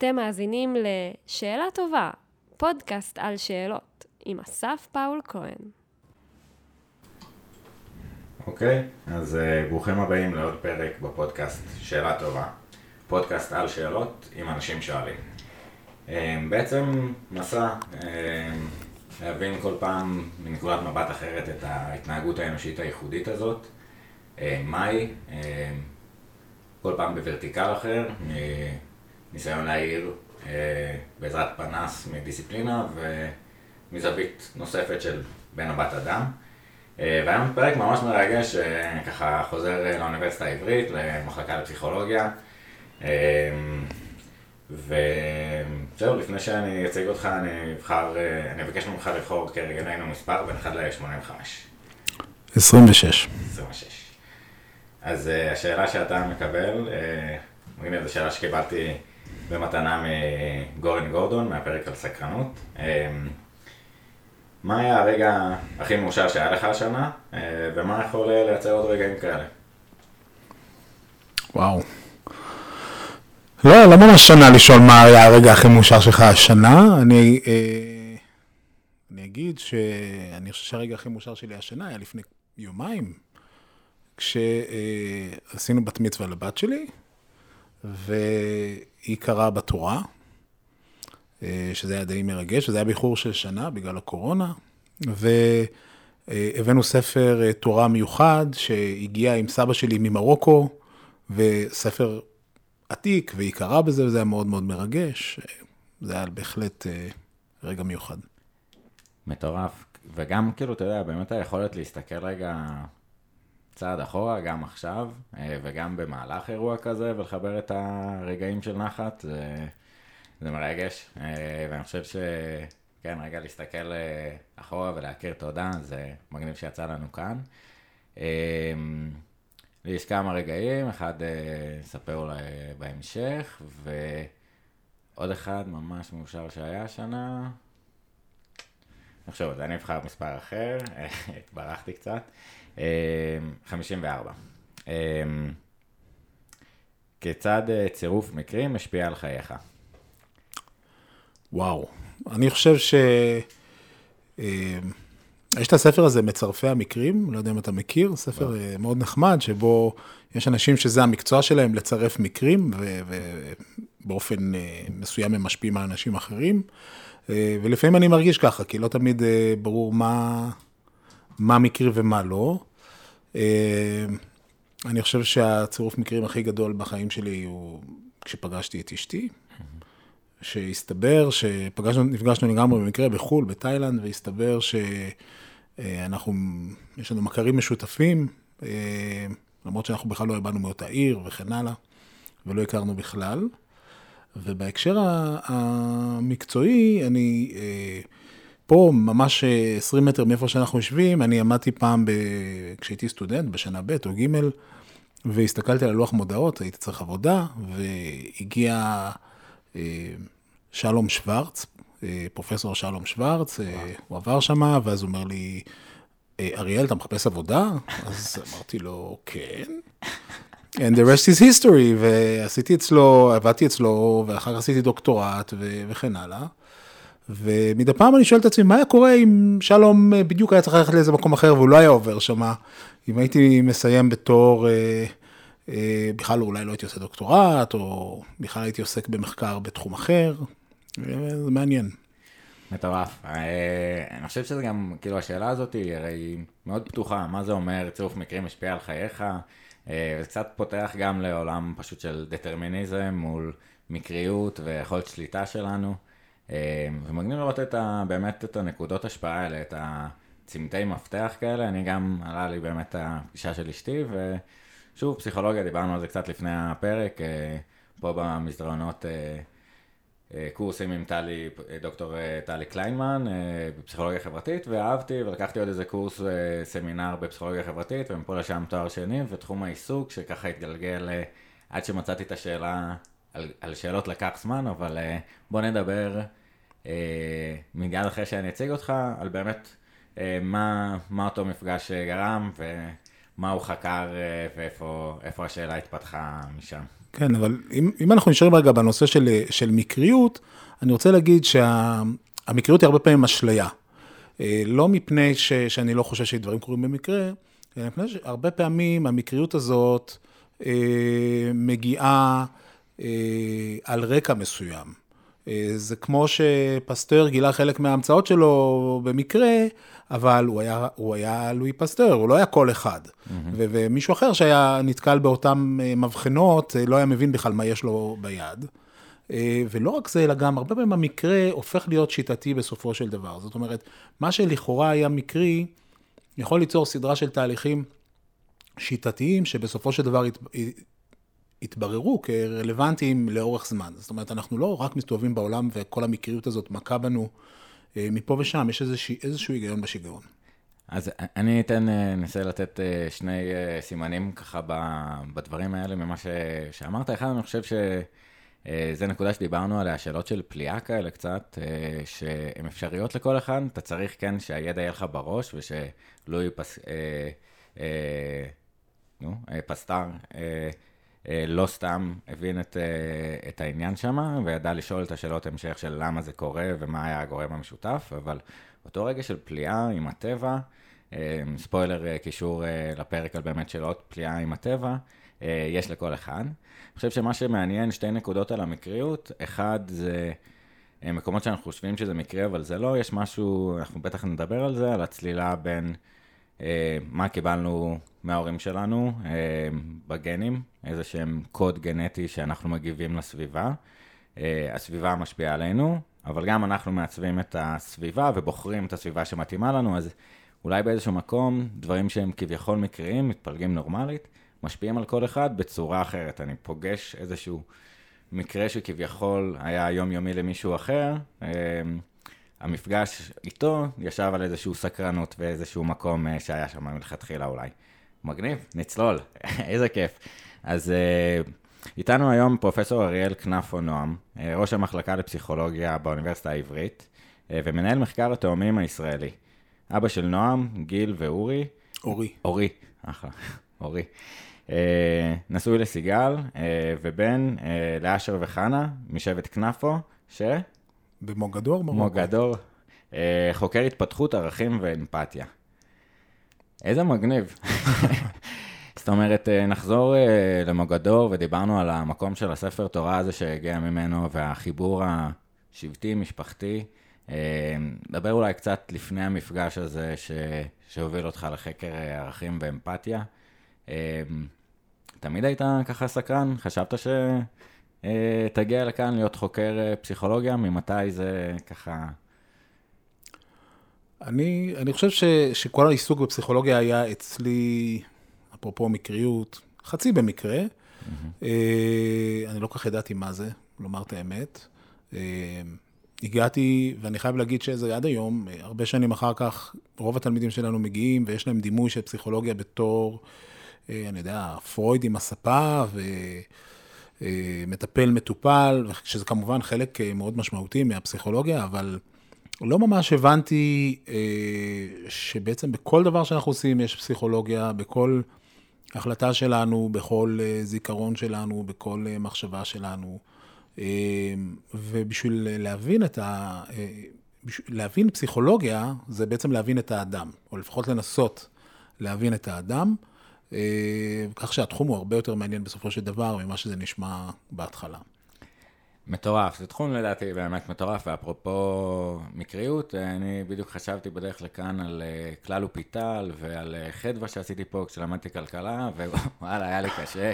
אתם מאזינים ל"שאלה טובה", פודקאסט על שאלות, עם אסף פאול כהן. אוקיי, אז uh, ברוכים הבאים לעוד פרק בפודקאסט שאלה טובה. פודקאסט על שאלות עם אנשים שואלים. Uh, בעצם מסע uh, להבין כל פעם מנקודת מבט אחרת את ההתנהגות האנושית הייחודית הזאת, uh, מהי, uh, כל פעם בוורטיקל אחר, ניסיון להעיר uh, בעזרת פנס מדיסציפלינה ומזווית נוספת של בן או בת אדם. אה, והיום פרק ממש מרגש, אה, ככה חוזר אה, לאוניברסיטה העברית, למחלקה לפסיכולוגיה. וזהו, לפני שאני אציג אותך, אני אבחר, אני אבקש ממך לבחור כרגלנו מספר בין 1 ל-85. 26. 26. אז השאלה שאתה מקבל, הנה זו שאלה שקיבלתי במתנה מגורן גורדון, מהפרק על סקרנות. מה היה הרגע הכי מאושר שהיה לך השנה, אה, ומה יכול אה, לייצר עוד רגעים כאלה? וואו. לא, לא ממש שנה לשאול מה היה הרגע הכי מאושר שלך השנה. אני, אה, אני אגיד שאני חושב שהרגע הכי מאושר שלי השנה היה לפני יומיים, כשעשינו בת מצווה לבת שלי, והיא קראה בתורה. אה, שזה היה די מרגש, וזה היה באיחור של שנה בגלל הקורונה, והבאנו ספר אה, תורה מיוחד שהגיע עם סבא שלי ממרוקו, וספר עתיק, והיא קראה בזה, וזה היה מאוד מאוד מרגש. זה היה בהחלט אה, רגע מיוחד. מטורף. וגם, כאילו, אתה יודע, באמת היכולת להסתכל רגע צעד אחורה, גם עכשיו, וגם במהלך אירוע כזה, ולחבר את הרגעים של נחת, זה... זה מרגש, אה, ואני חושב ש... כן, רגע להסתכל אה, אחורה ולהכיר תודה, זה מגניב שיצא לנו כאן. אה, לי יש כמה רגעים, אחד אספר אולי בהמשך, ועוד אחד ממש מאושר שהיה השנה. חושב, אז אני אבחר מספר אחר, התברכתי קצת. 54. כיצד צירוף מקרים משפיע על חייך? וואו, אני חושב ש... אה, יש את הספר הזה, מצרפי המקרים, לא יודע אם אתה מכיר, ספר אה, מאוד נחמד, שבו יש אנשים שזה המקצוע שלהם, לצרף מקרים, ובאופן אה, מסוים הם משפיעים על אנשים אחרים. ולפעמים אני מרגיש ככה, כי לא תמיד ברור מה, מה מקרי ומה לא. אני חושב שהצירוף מקרים הכי גדול בחיים שלי הוא כשפגשתי את אשתי. שהסתבר שפגשנו, נפגשנו לגמרי במקרה בחו"ל, בתאילנד, והסתבר שאנחנו, יש לנו מכרים משותפים, אה, למרות שאנחנו בכלל לא הבנו מאותה עיר וכן הלאה, ולא הכרנו בכלל. ובהקשר המקצועי, אני אה, פה, ממש 20 מטר מאיפה שאנחנו יושבים, אני עמדתי פעם, ב... כשהייתי סטודנט, בשנה ב' או ג', והסתכלתי על לוח מודעות, הייתי צריך עבודה, והגיע... אה, שלום שוורץ, אה, פרופסור שלום שוורץ, אה, הוא עבר שמה, ואז הוא אומר לי, אריאל, אתה מחפש עבודה? אז אמרתי לו, כן. And the rest is history, ועשיתי אצלו, עבדתי אצלו, ואחר כך עשיתי דוקטורט ו- וכן הלאה. ומדי פעם אני שואל את עצמי, מה היה קורה אם שלום בדיוק היה צריך ללכת לאיזה מקום אחר והוא לא היה עובר שמה? אם הייתי מסיים בתור... אה, אה, בכלל אולי לא הייתי עושה דוקטורט, או בכלל הייתי עוסק במחקר בתחום אחר, זה מעניין. מטורף. אה, אני חושב שזה גם, כאילו השאלה הזאת היא הרי מאוד פתוחה, מה זה אומר צירוף מקרים משפיע על חייך, אה, זה קצת פותח גם לעולם פשוט של דטרמיניזם מול מקריות ויכולת שליטה שלנו. ומגניב לראות את ה, באמת את הנקודות השפעה האלה, את הצמתי מפתח כאלה, אני גם, עלה לי באמת הפגישה של אשתי, ו... שוב, פסיכולוגיה, דיברנו על זה קצת לפני הפרק, אה, פה במסדרונות אה, אה, קורסים עם טלי, דוקטור טלי קליינמן בפסיכולוגיה חברתית, ואהבתי ולקחתי עוד איזה קורס סמינר בפסיכולוגיה חברתית, ומפה לשם תואר שני, ותחום העיסוק שככה התגלגל עד שמצאתי את השאלה, על, על שאלות לקח זמן, אבל בוא נדבר מיד אחרי שאני אציג אותך, על באמת מה, מה אותו מפגש גרם, ו... מה הוא חקר ואיפה השאלה התפתחה משם. כן, אבל אם, אם אנחנו נשארים רגע בנושא של, של מקריות, אני רוצה להגיד שהמקריות היא הרבה פעמים אשליה. לא מפני ש, שאני לא חושב שדברים קורים במקרה, אלא מפני שהרבה פעמים המקריות הזאת אה, מגיעה אה, על רקע מסוים. אה, זה כמו שפסטר גילה חלק מההמצאות שלו במקרה, אבל הוא היה, הוא היה לואי פסטר, הוא לא היה כל אחד. Mm-hmm. ומישהו אחר שהיה נתקל באותן מבחנות, לא היה מבין בכלל מה יש לו ביד. ולא רק זה, אלא גם הרבה פעמים המקרה הופך להיות שיטתי בסופו של דבר. זאת אומרת, מה שלכאורה היה מקרי, יכול ליצור סדרה של תהליכים שיטתיים שבסופו של דבר התבררו כרלוונטיים לאורך זמן. זאת אומרת, אנחנו לא רק מסתובבים בעולם וכל המקריות הזאת מכה בנו אה, מפה ושם, יש איזשה, איזשהו היגיון בשיגעון. אז אני אתן, אה, ננסה לתת אה, שני סימנים ככה בדברים האלה ממה ש, שאמרת. אחד, אני חושב שזה נקודה שדיברנו עליה, שאלות של פליאה כאלה קצת, שהן אפשריות לכל אחד. אתה צריך כן שהידע יהיה לך בראש ושלא יפס... נו, פסטר. אה, לא סתם הבין את, אה, את העניין שם, וידע לשאול את השאלות המשך של למה זה קורה ומה היה הגורם המשותף, אבל אותו רגע של פליאה עם הטבע, אה, ספוילר קישור לפרק על באמת שאלות פליאה עם הטבע, יש לכל אחד. אני חושב שמה שמעניין, שתי נקודות על המקריות, אחד זה מקומות שאנחנו חושבים שזה מקרה, אבל זה לא, יש משהו, אנחנו בטח נדבר על זה, על הצלילה בין מה קיבלנו מההורים שלנו אה, בגנים, איזה שהם קוד גנטי שאנחנו מגיבים לסביבה. אה, הסביבה משפיעה עלינו, אבל גם אנחנו מעצבים את הסביבה ובוחרים את הסביבה שמתאימה לנו, אז אולי באיזשהו מקום דברים שהם כביכול מקריים, מתפלגים נורמלית, משפיעים על כל אחד בצורה אחרת. אני פוגש איזשהו מקרה שכביכול היה יומיומי למישהו אחר, אה, המפגש איתו ישב על איזושהי סקרנות ואיזשהו מקום שהיה שם מלכתחילה אולי. מגניב, נצלול, איזה כיף. אז uh, איתנו היום פרופסור אריאל כנפו נועם, uh, ראש המחלקה לפסיכולוגיה באוניברסיטה העברית, uh, ומנהל מחקר התאומים הישראלי. אבא של נועם, גיל ואורי. אורי. אורי, אחלה, אורי. נשוי לסיגל, ובן לאשר וחנה, משבט כנפו, ש... במוגדור, מוגדור. Uh, חוקר התפתחות, ערכים ואמפתיה. איזה מגניב. זאת אומרת, אה, נחזור אה, למוגדור, ודיברנו על המקום של הספר תורה הזה שהגיע ממנו, והחיבור השבטי-משפחתי. אה, נדבר אולי קצת לפני המפגש הזה ש... שהוביל אותך לחקר ערכים ואמפתיה. תמיד היית ככה סקרן? חשבת שתגיע לכאן להיות חוקר פסיכולוגיה? ממתי זה ככה אני, אני חושב ש, שכל העיסוק בפסיכולוגיה היה אצלי, אפרופו מקריות, חצי במקרה. Mm-hmm. אני לא כל כך ידעתי מה זה, לומר את האמת. אה, הגעתי, ואני חייב להגיד שזה עד היום, אה, הרבה שנים אחר כך, רוב התלמידים שלנו מגיעים ויש להם דימוי של פסיכולוגיה בתור, אני יודע, פרויד עם הספה ומטפל מטופל, שזה כמובן חלק מאוד משמעותי מהפסיכולוגיה, אבל לא ממש הבנתי אה, שבעצם בכל דבר שאנחנו עושים יש פסיכולוגיה, בכל החלטה שלנו, בכל אה, זיכרון שלנו, בכל אה, מחשבה שלנו. אה, ובשביל להבין את ה... אה, להבין פסיכולוגיה זה בעצם להבין את האדם, או לפחות לנסות להבין את האדם, אה, כך שהתחום הוא הרבה יותר מעניין בסופו של דבר ממה שזה נשמע בהתחלה. מטורף, זה תחום לדעתי באמת מטורף, ואפרופו מקריות, אני בדיוק חשבתי בדרך לכאן על אה, כלל ופיטל ועל אה, חדווה שעשיתי פה כשלמדתי כלכלה, ווואלה, היה לי קשה.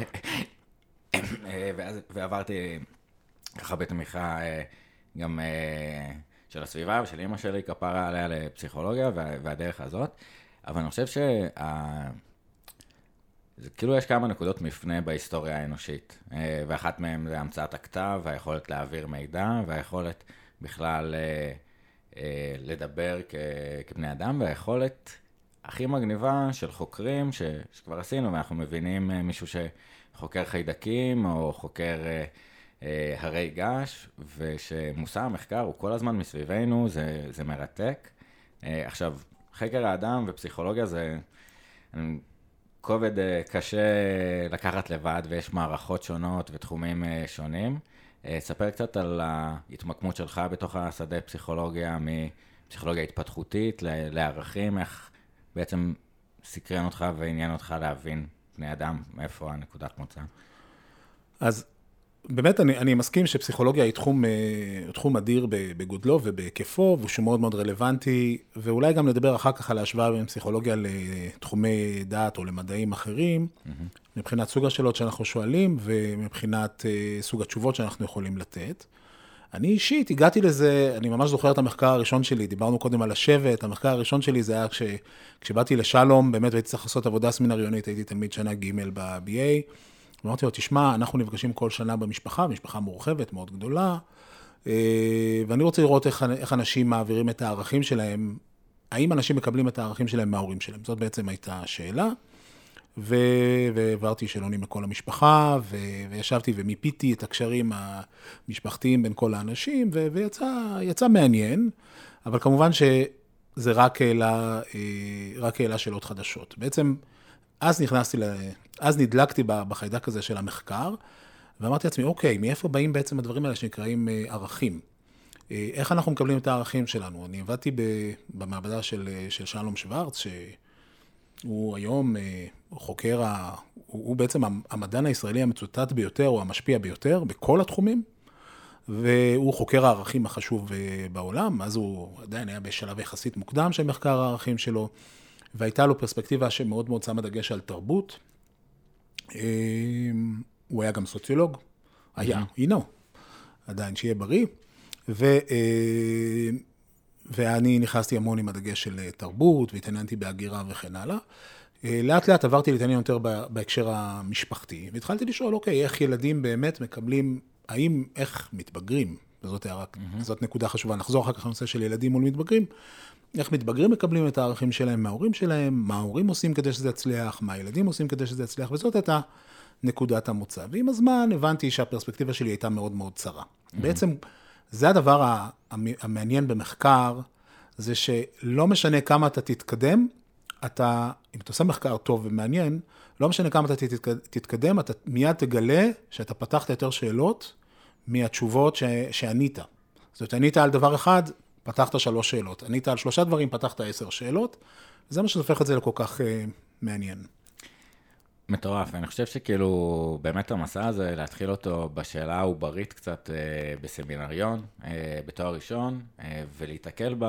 אה, ואז, ועברתי ככה בתמיכה גם של הסביבה ושל אימא שלי, כפרה עליה לפסיכולוגיה והדרך הזאת, אבל אני חושב שה... זה כאילו יש כמה נקודות מפנה בהיסטוריה האנושית, אה, ואחת מהן זה המצאת הכתב, והיכולת להעביר מידע, והיכולת בכלל אה, אה, לדבר כבני אדם, והיכולת הכי מגניבה של חוקרים, ש, שכבר עשינו, ואנחנו מבינים מישהו שחוקר חיידקים, או חוקר הרי געש, ושמושא המחקר הוא כל הזמן מסביבנו, זה, זה מרתק. עכשיו, חקר האדם ופסיכולוגיה זה... כובד אה, קשה לקחת לבד, ויש מערכות שונות ותחומים אה, שונים. אה, ספר קצת על ההתמקמות שלך בתוך השדה פסיכולוגיה, מפסיכולוגיה התפתחותית לערכים, איך בעצם סקרן אותך ועניין אותך להבין בני אדם, מאיפה הנקודת מוצא. אז באמת אני, אני מסכים שפסיכולוגיה היא תחום, אה, תחום אדיר בגודלו ובהיקפו, והוא מאוד מאוד רלוונטי, ואולי גם נדבר אחר כך על ההשוואה בין פסיכולוגיה לתחומי דת או למדעים אחרים, mm-hmm. מבחינת סוג השאלות שאנחנו שואלים ומבחינת אה, סוג התשובות שאנחנו יכולים לתת. אני אישית הגעתי לזה, אני ממש זוכר את המחקר הראשון שלי, דיברנו קודם על השבט, המחקר הראשון שלי זה היה כש, כשבאתי לשלום, באמת הייתי צריך לעשות עבודה סמינריונית, הייתי תלמיד שנה ג' ב-BA. אמרתי לו, תשמע, אנחנו נפגשים כל שנה במשפחה, משפחה מורחבת, מאוד גדולה, אה, ואני רוצה לראות איך, איך אנשים מעבירים את הערכים שלהם, האם אנשים מקבלים את הערכים שלהם מההורים שלהם. זאת בעצם הייתה השאלה. והעברתי שאלונים לכל המשפחה, ו... וישבתי ומיפיתי את הקשרים המשפחתיים בין כל האנשים, ו... ויצא מעניין, אבל כמובן שזה רק העלה, אה, רק העלה שאלות חדשות. בעצם, אז נכנסתי. אז נדלקתי בחיידק הזה של המחקר, ואמרתי לעצמי, אוקיי, מאיפה באים בעצם הדברים האלה שנקראים אה, ערכים? אה, איך אנחנו מקבלים את הערכים שלנו? אני עבדתי במעבדה של, של שלום שוורץ, שהוא היום חוקר, ה... הוא בעצם המדען הישראלי המצוטט ביותר, או המשפיע ביותר, בכל התחומים, והוא חוקר הערכים החשוב בעולם, אז הוא עדיין היה בשלב יחסית מוקדם של מחקר הערכים שלו. והייתה לו פרספקטיבה שמאוד מאוד שמה דגש על תרבות. אמ, הוא היה גם סוציולוג, היה, הינו, עדיין שיהיה בריא. ו, אה, ואני נכנסתי המון עם הדגש של תרבות, והתעניינתי בהגירה וכן הלאה. אה, לאט לאט עברתי להתעניין יותר בהקשר המשפחתי, והתחלתי לשאול, אוקיי, איך ילדים באמת מקבלים, האם, איך מתבגרים, וזאת הערה, mm-hmm. זאת נקודה חשובה, נחזור אחר כך לנושא של ילדים מול מתבגרים, איך מתבגרים מקבלים את הערכים שלהם מההורים שלהם, מה ההורים עושים כדי שזה יצליח, מה הילדים עושים כדי שזה יצליח, וזאת הייתה נקודת המוצא. ועם הזמן הבנתי שהפרספקטיבה שלי הייתה מאוד מאוד צרה. Mm-hmm. בעצם, זה הדבר המעניין במחקר, זה שלא משנה כמה אתה תתקדם, אתה, אם אתה עושה מחקר טוב ומעניין, לא משנה כמה אתה תתקדם, אתה מיד תגלה שאתה פתחת יותר שאלות מהתשובות ש, שענית. זאת אומרת, ענית על דבר אחד, פתחת שלוש שאלות. ענית על שלושה דברים, פתחת עשר שאלות. זה מה שהופך את זה לכל כך uh, מעניין. מטורף, אני חושב שכאילו, באמת המסע הזה, להתחיל אותו בשאלה העוברית קצת uh, בסמינריון, uh, בתואר ראשון, uh, ולהיתקל ב...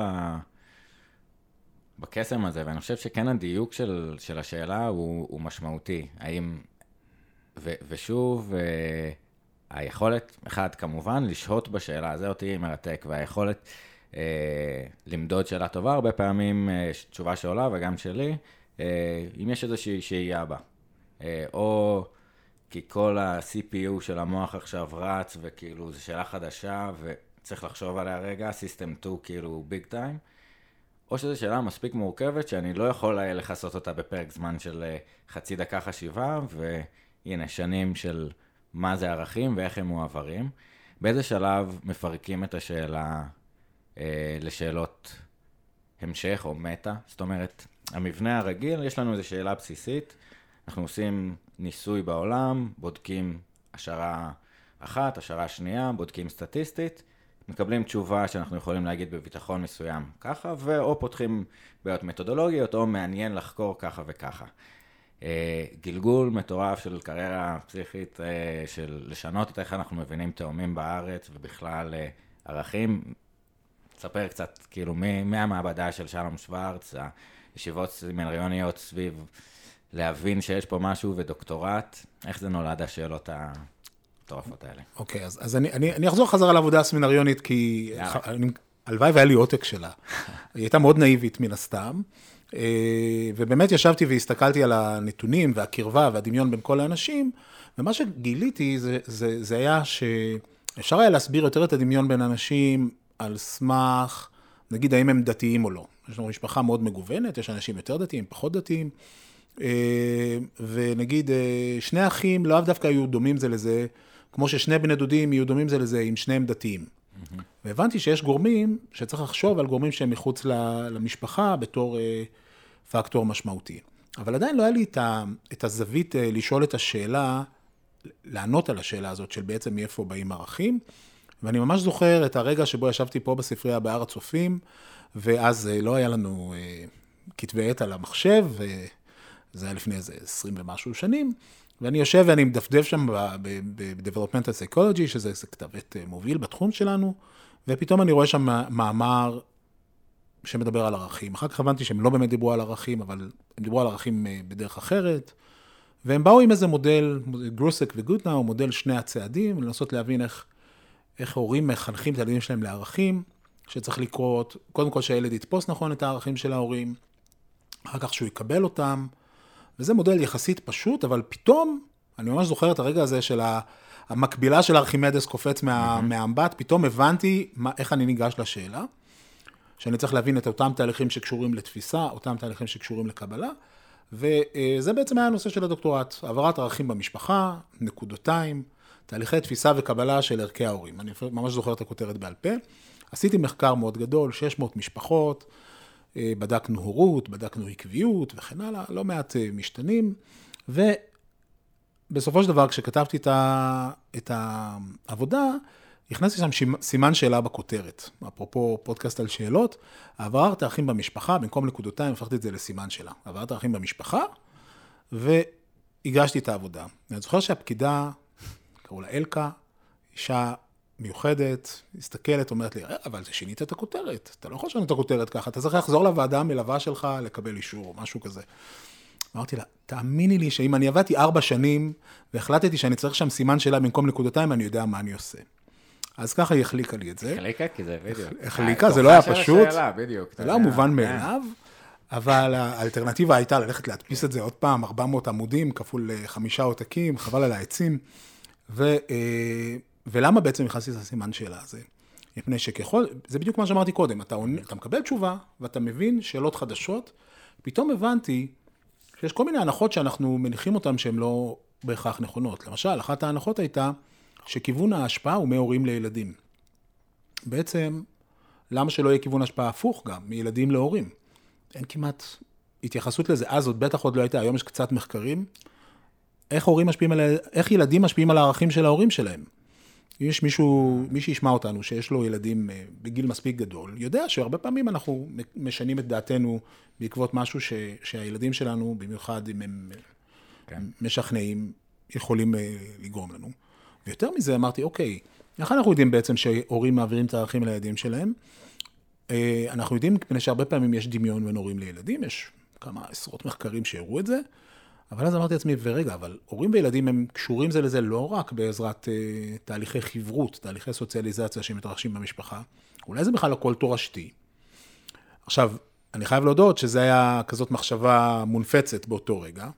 בקסם הזה, ואני חושב שכן הדיוק של, של השאלה הוא, הוא משמעותי. האם, ו, ושוב, אה, היכולת, אחד, כמובן, לשהות בשאלה, זה אותי מרתק, והיכולת למדוד שאלה טובה, הרבה פעמים אה, תשובה שעולה, וגם שלי, אה, אם יש איזושהי שהייה בה. אה, או כי כל ה-CPU של המוח עכשיו רץ, וכאילו, זו שאלה חדשה, וצריך לחשוב עליה רגע, System 2 כאילו ביג טיים. או שזו שאלה מספיק מורכבת שאני לא יכול לכסות אותה בפרק זמן של אה, חצי דקה חשיבה, והנה, שנים של מה זה ערכים ואיך הם מועברים. באיזה שלב מפרקים את השאלה אה, לשאלות המשך או מטה? זאת אומרת, המבנה הרגיל, יש לנו איזו שאלה בסיסית, אנחנו עושים ניסוי בעולם, בודקים השערה אחת, השערה שנייה, בודקים סטטיסטית, מקבלים תשובה שאנחנו יכולים להגיד בביטחון מסוים ככה, ואו פותחים בעיות מתודולוגיות, או מעניין לחקור ככה וככה. אה, גלגול מטורף של קריירה פסיכית, אה, של לשנות את איך אנחנו מבינים תאומים בארץ, ובכלל אה, ערכים. תספר קצת, כאילו, מהמעבדה של שלום שוורץ, הישיבות סמינריוניות סביב להבין שיש פה משהו ודוקטורט, איך זה נולד השאלות ה... המטורפות האלה. אוקיי, אז, אז אני, אני, אני אחזור חזרה לעבודה הסמינריונית, כי הלוואי והיה לי עותק שלה. היא הייתה מאוד נאיבית מן הסתם, אה, ובאמת ישבתי והסתכלתי על הנתונים והקרבה והדמיון בין כל האנשים, ומה שגיליתי זה, זה, זה היה שאפשר היה להסביר יותר את הדמיון בין אנשים על סמך, נגיד, האם הם דתיים או לא. יש לנו משפחה מאוד מגוונת, יש אנשים יותר דתיים, פחות דתיים. אה, ונגיד, אה, שני אחים לאו דווקא היו דומים זה לזה כמו ששני בני דודים יהיו דומים זה לזה, אם שניהם דתיים. Mm-hmm. והבנתי שיש גורמים שצריך לחשוב על גורמים שהם מחוץ למשפחה בתור אה, פקטור משמעותי. אבל עדיין לא היה לי את, הזווית לשאול את השאלה, לענות על השאלה הזאת של בעצם מאיפה באים ערכים. ואני ממש זוכר את הרגע שבו ישבתי פה בספרייה בהר הצופים, ואז אה, לא היה לנו אה, כתבי עת על המחשב, וזה היה לפני איזה 20 ומשהו שנים, ואני יושב ואני מדפדף שם ב-Developmental Psychology, שזה כתב עת מוביל בתחום שלנו, ופתאום אני רואה שם מאמר שמדבר על ערכים. אחר כך הבנתי שהם לא באמת דיברו על ערכים, אבל הם דיברו על ערכים אה, בדרך אחרת. והם באו עם איזה מודל, גרוסק וגוטנאו, מודל שני הצעדים, לנסות להבין איך, איך הורים מחנכים את הילדים שלהם לערכים, שצריך לקרות, קודם כל שהילד יתפוס נכון את הערכים של ההורים, אחר כך שהוא יקבל אותם, וזה מודל יחסית פשוט, אבל פתאום, אני ממש זוכר את הרגע הזה של המקבילה של ארכימדס קופץ מה, mm-hmm. מהאמבט, פתאום הבנתי מה, איך אני ניגש לשאלה. שאני צריך להבין את אותם תהליכים שקשורים לתפיסה, אותם תהליכים שקשורים לקבלה, וזה בעצם היה הנושא של הדוקטורט, העברת ערכים במשפחה, נקודותיים, תהליכי תפיסה וקבלה של ערכי ההורים. אני ממש זוכר את הכותרת בעל פה. עשיתי מחקר מאוד גדול, 600 משפחות, אה, בדקנו הורות, בדקנו עקביות וכן הלאה, לא מעט אה, משתנים, ובסופו של דבר כשכתבתי את העבודה, הכנסתי שם סימן שאלה בכותרת. אפרופו פודקאסט על שאלות, העברת האחים במשפחה, במקום נקודותיים, הפכתי את זה לסימן שאלה. העברת האחים במשפחה, והגשתי את העבודה. אני זוכר שהפקידה, קראו לה אלקה, אישה מיוחדת, מסתכלת, אומרת לי, אה, אבל זה שינית את הכותרת, אתה לא יכול לשנות את הכותרת ככה, אתה צריך לחזור לוועדה המלווה שלך לקבל אישור, או משהו כזה. אמרתי לה, תאמיני לי שאם אני עבדתי ארבע שנים, והחלטתי שאני צריך שם סימן שאלה במקום נקודתיים, אני יודע מה אני עושה. אז ככה היא החליקה לי את זה. החליקה? כי זה בדיוק. החליקה, זה לא היה פשוט. זה לא היה מובן כן. מאליו, אבל האלטרנטיבה הייתה ללכת להדפיס את זה עוד פעם, 400 עמודים, כפול אה, חמישה עותקים, חבל על העצים. ו, אה, ולמה בעצם נכנסתי לסימן שאלה הזה? מפני שככל, זה בדיוק מה שאמרתי קודם, אתה, אתה מקבל תשובה ואתה מבין שאלות חדשות, פתאום הבנתי שיש כל מיני הנחות שאנחנו מניחים אותן שהן לא בהכרח נכונות. למשל, אחת ההנחות הייתה, שכיוון ההשפעה הוא מהורים לילדים. בעצם, למה שלא יהיה כיוון השפעה הפוך גם, מילדים להורים? אין כמעט התייחסות לזה, אז עוד בטח עוד לא הייתה, היום יש קצת מחקרים. איך הורים משפיעים על, איך ילדים משפיעים על הערכים של ההורים שלהם. יש מישהו, מי שישמע אותנו, שיש לו ילדים אה, בגיל מספיק גדול, יודע שהרבה פעמים אנחנו משנים את דעתנו בעקבות משהו ש, שהילדים שלנו, במיוחד אם הם כן. משכנעים, יכולים אה, לגרום לנו. ויותר מזה אמרתי, אוקיי, איך אנחנו יודעים בעצם שהורים מעבירים את הערכים לילדים שלהם? אה, אנחנו יודעים, מפני שהרבה פעמים יש דמיון בין הורים לילדים, יש כמה עשרות מחקרים שהראו את זה, אבל אז אמרתי לעצמי, ורגע, אבל הורים וילדים הם קשורים זה לזה לא רק בעזרת אה, תהליכי חברות, תהליכי סוציאליזציה שמתרחשים במשפחה, אולי זה בכלל הכל תורשתי. עכשיו, אני חייב להודות שזה היה כזאת מחשבה מונפצת באותו רגע.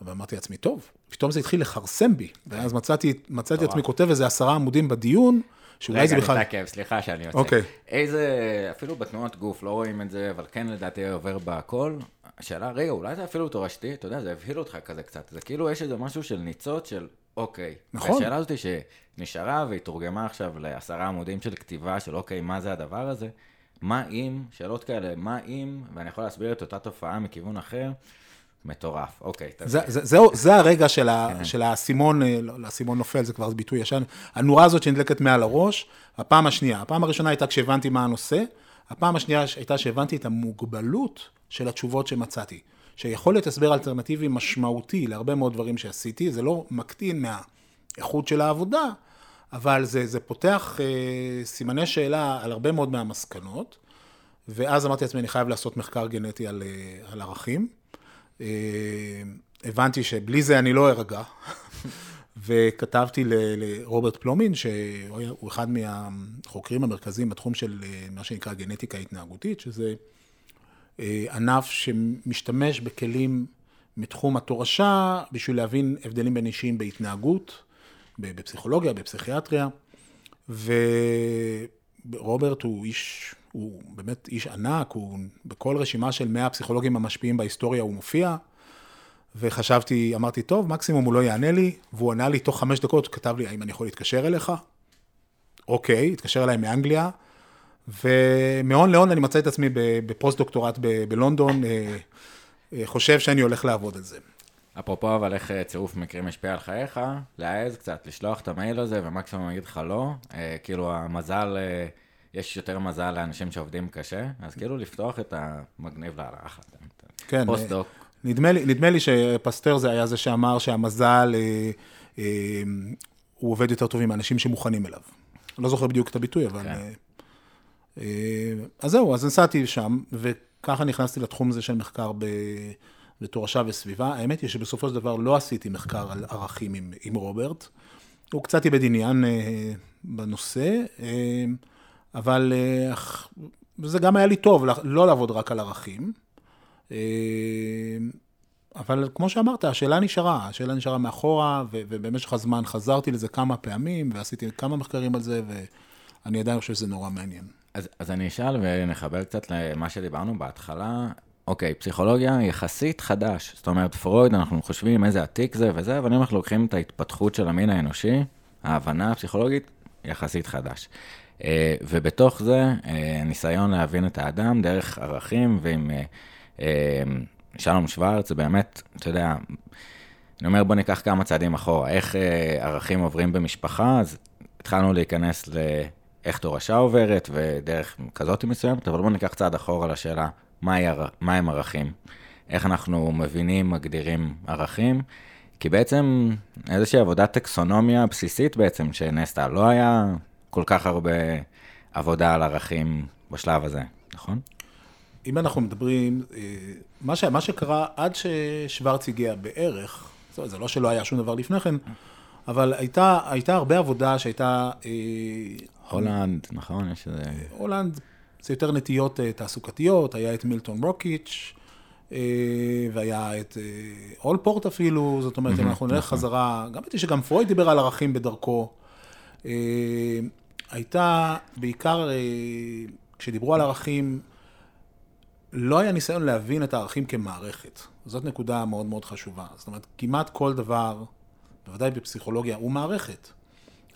אבל אמרתי לעצמי, טוב, פתאום זה התחיל לכרסם בי, ואז מצאתי, מצאתי עצמי כותב איזה עשרה עמודים בדיון, שאולי זה בכלל... רגע, נתעכב, סליחה שאני יוצא. אוקיי. איזה, אפילו בתנועות גוף לא רואים את זה, אבל כן לדעתי עובר בהכל. השאלה, רגע, אולי זה אפילו תורשתי, אתה יודע, זה הבהיל אותך כזה קצת. זה כאילו יש איזה משהו של ניצוץ של, אוקיי. נכון. השאלה הזאת שנשארה והיא תורגמה עכשיו לעשרה עמודים של כתיבה של, אוקיי, מה זה הדבר הזה? מה אם, שאלות כאלה, מה אם, ואני יכול להסביר את אותה תופעה מכיוון אחר. מטורף, אוקיי. זה, זה, זה, זה הרגע של, ה, כן. של האסימון, אה, לא, האסימון נופל, זה כבר ביטוי ישן, הנורה הזאת שנדלקת מעל הראש, הפעם השנייה, הפעם הראשונה הייתה כשהבנתי מה הנושא, הפעם השנייה הייתה שהבנתי את המוגבלות של התשובות שמצאתי. שיכולת הסבר אלטרנטיבי משמעותי להרבה מאוד דברים שעשיתי, זה לא מקטין מהאיכות של העבודה, אבל זה, זה פותח אה, סימני שאלה על הרבה מאוד מהמסקנות, ואז אמרתי לעצמי, אני חייב לעשות מחקר גנטי על, אה, על ערכים. אה, הבנתי שבלי זה אני לא ארגע, וכתבתי לרוברט פלומין, שהוא אחד מהחוקרים המרכזיים בתחום של אה, מה שנקרא גנטיקה התנהגותית, שזה ענף שמשתמש בכלים מתחום התורשה בשביל להבין הבדלים בין אישים בהתנהגות, בפסיכולוגיה, בפסיכיאטריה, ורוברט הוא איש הוא באמת איש ענק, הוא בכל רשימה של 100 הפסיכולוגים המשפיעים בהיסטוריה הוא מופיע. וחשבתי, אמרתי, טוב, מקסימום הוא לא יענה לי, והוא ענה לי תוך חמש דקות, כתב לי, האם אני יכול להתקשר אליך? אוקיי, התקשר אליי מאנגליה, ומהון להון אני מצא את עצמי בפוסט דוקטורט בלונדון, אה, אה, חושב שאני הולך לעבוד על זה. אפרופו אבל איך אה, צירוף מקרים משפיע על חייך, להעז קצת, לשלוח את המייל הזה ומקסימום להגיד לך לא, אה, כאילו המזל, אה, יש יותר מזל לאנשים שעובדים קשה, אז כאילו לפתוח את המגניב לאללה, כן, פוסט-דוק. נדמה לי, נדמה לי שפסטר זה היה זה שאמר שהמזל, אה, אה, הוא עובד יותר טוב עם האנשים שמוכנים אליו. לא זוכר בדיוק את הביטוי, אבל... כן. אה, אז זהו, אז נסעתי שם, וככה נכנסתי לתחום הזה של מחקר ב... בתורשה וסביבה. האמת היא שבסופו של דבר לא עשיתי מחקר על ערכים עם, עם רוברט. הוא קצת איבד עניין אה, בנושא, אה, אבל אה, זה גם היה לי טוב, לא לעבוד רק על ערכים. אה, אבל כמו שאמרת, השאלה נשארה, השאלה נשארה מאחורה, ו- ובמשך הזמן חזרתי לזה כמה פעמים, ועשיתי כמה מחקרים על זה, ואני עדיין חושב שזה נורא מעניין. אז, אז אני אשאל ונחבר קצת למה שדיברנו בהתחלה. אוקיי, פסיכולוגיה יחסית חדש. זאת אומרת, פרויד, אנחנו חושבים איזה עתיק זה וזה, אבל אם אנחנו לוקחים את ההתפתחות של המין האנושי, ההבנה הפסיכולוגית, יחסית חדש. אה, ובתוך זה, אה, ניסיון להבין את האדם דרך ערכים, ועם אה, שלום שוורץ, זה באמת, אתה יודע, אני אומר, בוא ניקח כמה צעדים אחורה. איך ערכים עוברים במשפחה, אז התחלנו להיכנס לאיך תורשה עוברת ודרך כזאת מסוימת, אבל בוא ניקח צעד אחורה לשאלה, מהי ער- מהם ערכים? איך אנחנו מבינים, מגדירים ערכים? כי בעצם איזושהי עבודת טקסונומיה בסיסית בעצם שנעשתה, לא היה כל כך הרבה עבודה על ערכים בשלב הזה, נכון? אם אנחנו מדברים, אה, מה, ש, מה שקרה עד ששוורץ הגיע בערך, זאת אומרת, זה לא שלא היה שום דבר לפני כן, אבל הייתה, הייתה הרבה עבודה שהייתה, אה, הולנד, נכון? יש איזה... הולנד, זה יותר נטיות אה, תעסוקתיות, היה את מילטון רוקיץ', אה, והיה את אה, אולפורט אפילו, זאת אומרת, אם אנחנו נלך נכון. חזרה, גם ראיתי שגם פרויד דיבר על ערכים בדרכו. הייתה בעיקר, כשדיברו על ערכים, לא היה ניסיון להבין את הערכים כמערכת. זאת נקודה מאוד מאוד חשובה. זאת אומרת, כמעט כל דבר, בוודאי בפסיכולוגיה, הוא מערכת.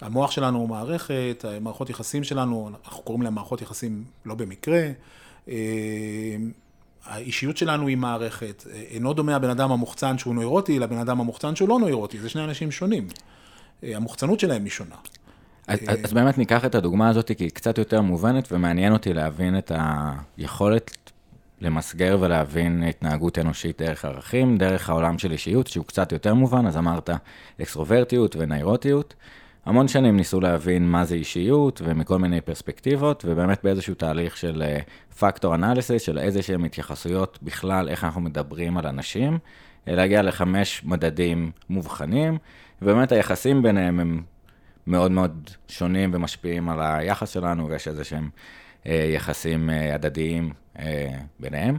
המוח שלנו הוא מערכת, מערכות יחסים שלנו, אנחנו קוראים להם מערכות יחסים לא במקרה. אה, האישיות שלנו היא מערכת. אה, אינו דומה הבן אדם המוחצן שהוא נוירוטי לבן אדם המוחצן שהוא לא נוירוטי, זה שני אנשים שונים. אה, המוחצנות שלהם היא שונה. אז, אז באמת ניקח את הדוגמה הזאת, כי היא קצת יותר מובנת, ומעניין אותי להבין את היכולת למסגר ולהבין התנהגות אנושית דרך ערכים, דרך העולם של אישיות, שהוא קצת יותר מובן, אז אמרת אקסטרוברטיות ונאירוטיות. המון שנים ניסו להבין מה זה אישיות, ומכל מיני פרספקטיבות, ובאמת באיזשהו תהליך של פקטור אנליסיס, של איזה שהם התייחסויות בכלל, איך אנחנו מדברים על אנשים, אה, להגיע לחמש מדדים מובחנים, ובאמת היחסים ביניהם הם מאוד מאוד שונים ומשפיעים על היחס שלנו, ויש איזה שהם אה, יחסים אה, הדדיים אה, ביניהם.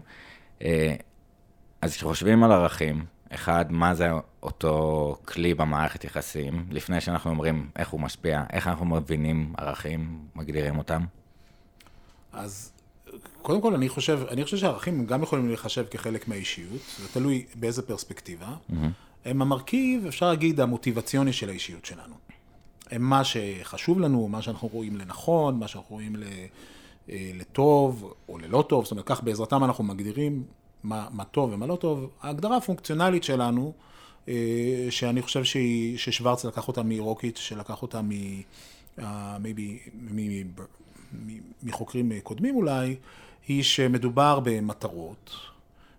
אה, אז כשחושבים על ערכים, אחד, מה זה אותו כלי במערכת יחסים, לפני שאנחנו אומרים איך הוא משפיע, איך אנחנו מבינים ערכים, מגדירים אותם? אז קודם כל, אני חושב, אני חושב שהערכים גם יכולים להיחשב כחלק מהאישיות, זה תלוי באיזה פרספקטיבה. Mm-hmm. הם המרכיב, אפשר להגיד, המוטיבציוני של האישיות שלנו. הם מה שחשוב לנו, מה שאנחנו רואים לנכון, מה שאנחנו רואים לטוב או ללא טוב, זאת אומרת, כך בעזרתם אנחנו מגדירים מה, מה טוב ומה לא טוב. ההגדרה הפונקציונלית שלנו, שאני חושב שהיא, ששוורץ לקח אותה מרוקיץ', שלקח אותה מ... uh, maybe, מחוקרים קודמים אולי, היא שמדובר במטרות,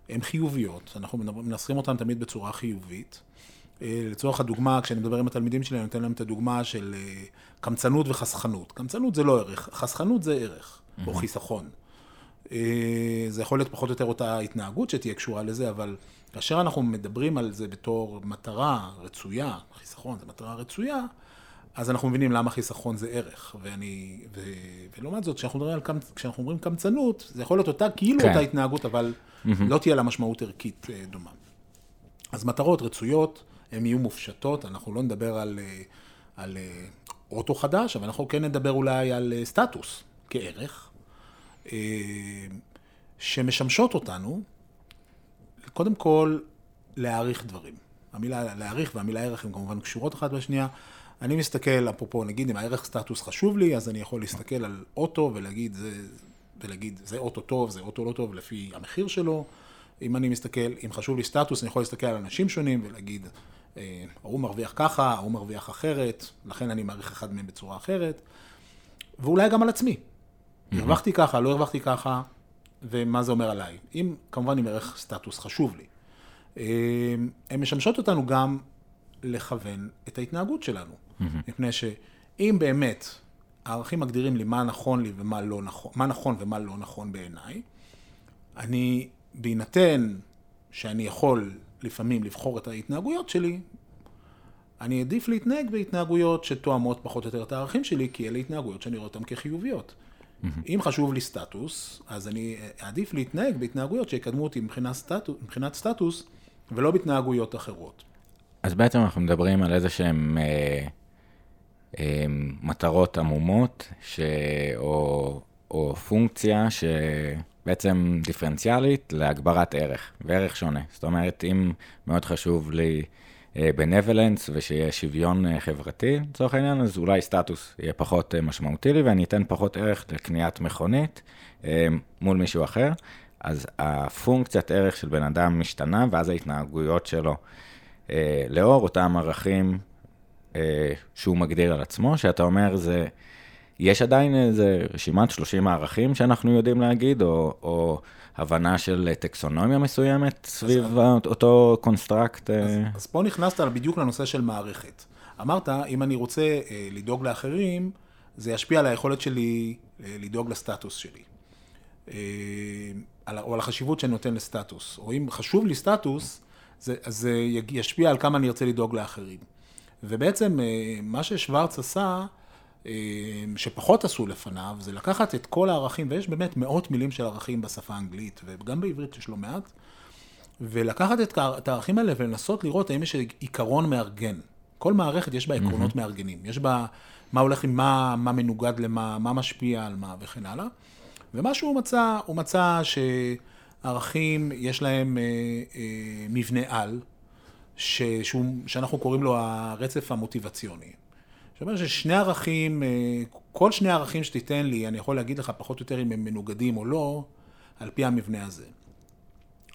הן חיוביות, אנחנו מנסחים אותן תמיד בצורה חיובית. לצורך הדוגמה, כשאני מדבר עם התלמידים שלי, אני נותן להם את הדוגמה של קמצנות וחסכנות. קמצנות זה לא ערך, חסכנות זה ערך, mm-hmm. או חיסכון. זה יכול להיות פחות או יותר אותה התנהגות שתהיה קשורה לזה, אבל כאשר אנחנו מדברים על זה בתור מטרה רצויה, חיסכון זה מטרה רצויה, אז אנחנו מבינים למה חיסכון זה ערך. ואני, ו, ולעומת זאת, כשאנחנו, על, כשאנחנו אומרים קמצנות, זה יכול להיות אותה, כאילו כן. אותה התנהגות, אבל mm-hmm. לא תהיה לה משמעות ערכית דומה. אז מטרות רצויות, הן יהיו מופשטות, אנחנו לא נדבר על, על אוטו חדש, אבל אנחנו כן נדבר אולי על סטטוס כערך, שמשמשות אותנו, קודם כל, להעריך דברים. המילה להעריך והמילה ערך הן כמובן קשורות אחת בשנייה. אני מסתכל, אפרופו, נגיד, אם הערך סטטוס חשוב לי, אז אני יכול להסתכל על אוטו ולהגיד, זה, ולהגיד, זה אוטו טוב, זה אוטו לא טוב, לפי המחיר שלו. אם אני מסתכל, אם חשוב לי סטטוס, אני יכול להסתכל על אנשים שונים ולהגיד, אה, ההוא מרוויח ככה, ההוא מרוויח אחרת, לכן אני מעריך אחד מהם בצורה אחרת, ואולי גם על עצמי. הרווחתי ככה, לא הרווחתי ככה, ומה זה אומר עליי. אם, כמובן, אם ערך סטטוס חשוב לי. אה, הן משמשות אותנו גם לכוון את ההתנהגות שלנו. מפני שאם באמת הערכים מגדירים לי מה נכון לי ומה לא נכון, מה נכון ומה לא נכון בעיניי, אני, בהינתן שאני יכול לפעמים לבחור את ההתנהגויות שלי, אני אעדיף להתנהג בהתנהגויות שתואמות פחות או יותר את הערכים שלי, כי אלה התנהגויות שאני רואה אותן כחיוביות. אם חשוב לי סטטוס, אז אני אעדיף להתנהג בהתנהגויות שיקדמו אותי מבחינת סטטוס, מבחינת סטטוס ולא בהתנהגויות אחרות. אז בעצם אנחנו מדברים על איזה שהן אה, אה, מטרות עמומות, ש... או, או פונקציה שבעצם דיפרנציאלית להגברת ערך, וערך שונה. זאת אומרת, אם מאוד חשוב לי בנבלנס ושיהיה שוויון אה, חברתי, לצורך העניין, אז אולי סטטוס יהיה פחות אה, משמעותי לי, ואני אתן פחות ערך לקניית מכונית אה, מול מישהו אחר. אז הפונקציית ערך של בן אדם משתנה, ואז ההתנהגויות שלו, לאור אותם ערכים שהוא מגדיר על עצמו, שאתה אומר, זה, יש עדיין איזה רשימת 30 הערכים שאנחנו יודעים להגיד, או, או הבנה של טקסונומיה מסוימת סביב אז, אותו construct. אז, אז פה נכנסת בדיוק לנושא של מערכת. אמרת, אם אני רוצה אה, לדאוג לאחרים, זה ישפיע על היכולת שלי אה, לדאוג לסטטוס שלי. אה, על, או על החשיבות שאני נותן לסטטוס. או אם חשוב לי סטטוס, זה, אז זה ישפיע על כמה אני ארצה לדאוג לאחרים. ובעצם אה, מה ששוורץ עשה, אה, שפחות עשו לפניו, זה לקחת את כל הערכים, ויש באמת מאות מילים של ערכים בשפה האנגלית, וגם בעברית יש לא מעט, ולקחת את הערכים האלה ולנסות לראות האם יש עיקרון מארגן. כל מערכת יש בה עקרונות mm-hmm. מארגנים. יש בה מה הולך עם מה, מה מנוגד למה, מה משפיע על מה וכן הלאה. ומה שהוא מצא, הוא מצא שערכים יש להם אה, אה, מבנה על, ש, שהוא, שאנחנו קוראים לו הרצף המוטיבציוני. שאומר ששני ערכים, אה, כל שני ערכים שתיתן לי, אני יכול להגיד לך פחות או יותר אם הם מנוגדים או לא, על פי המבנה הזה.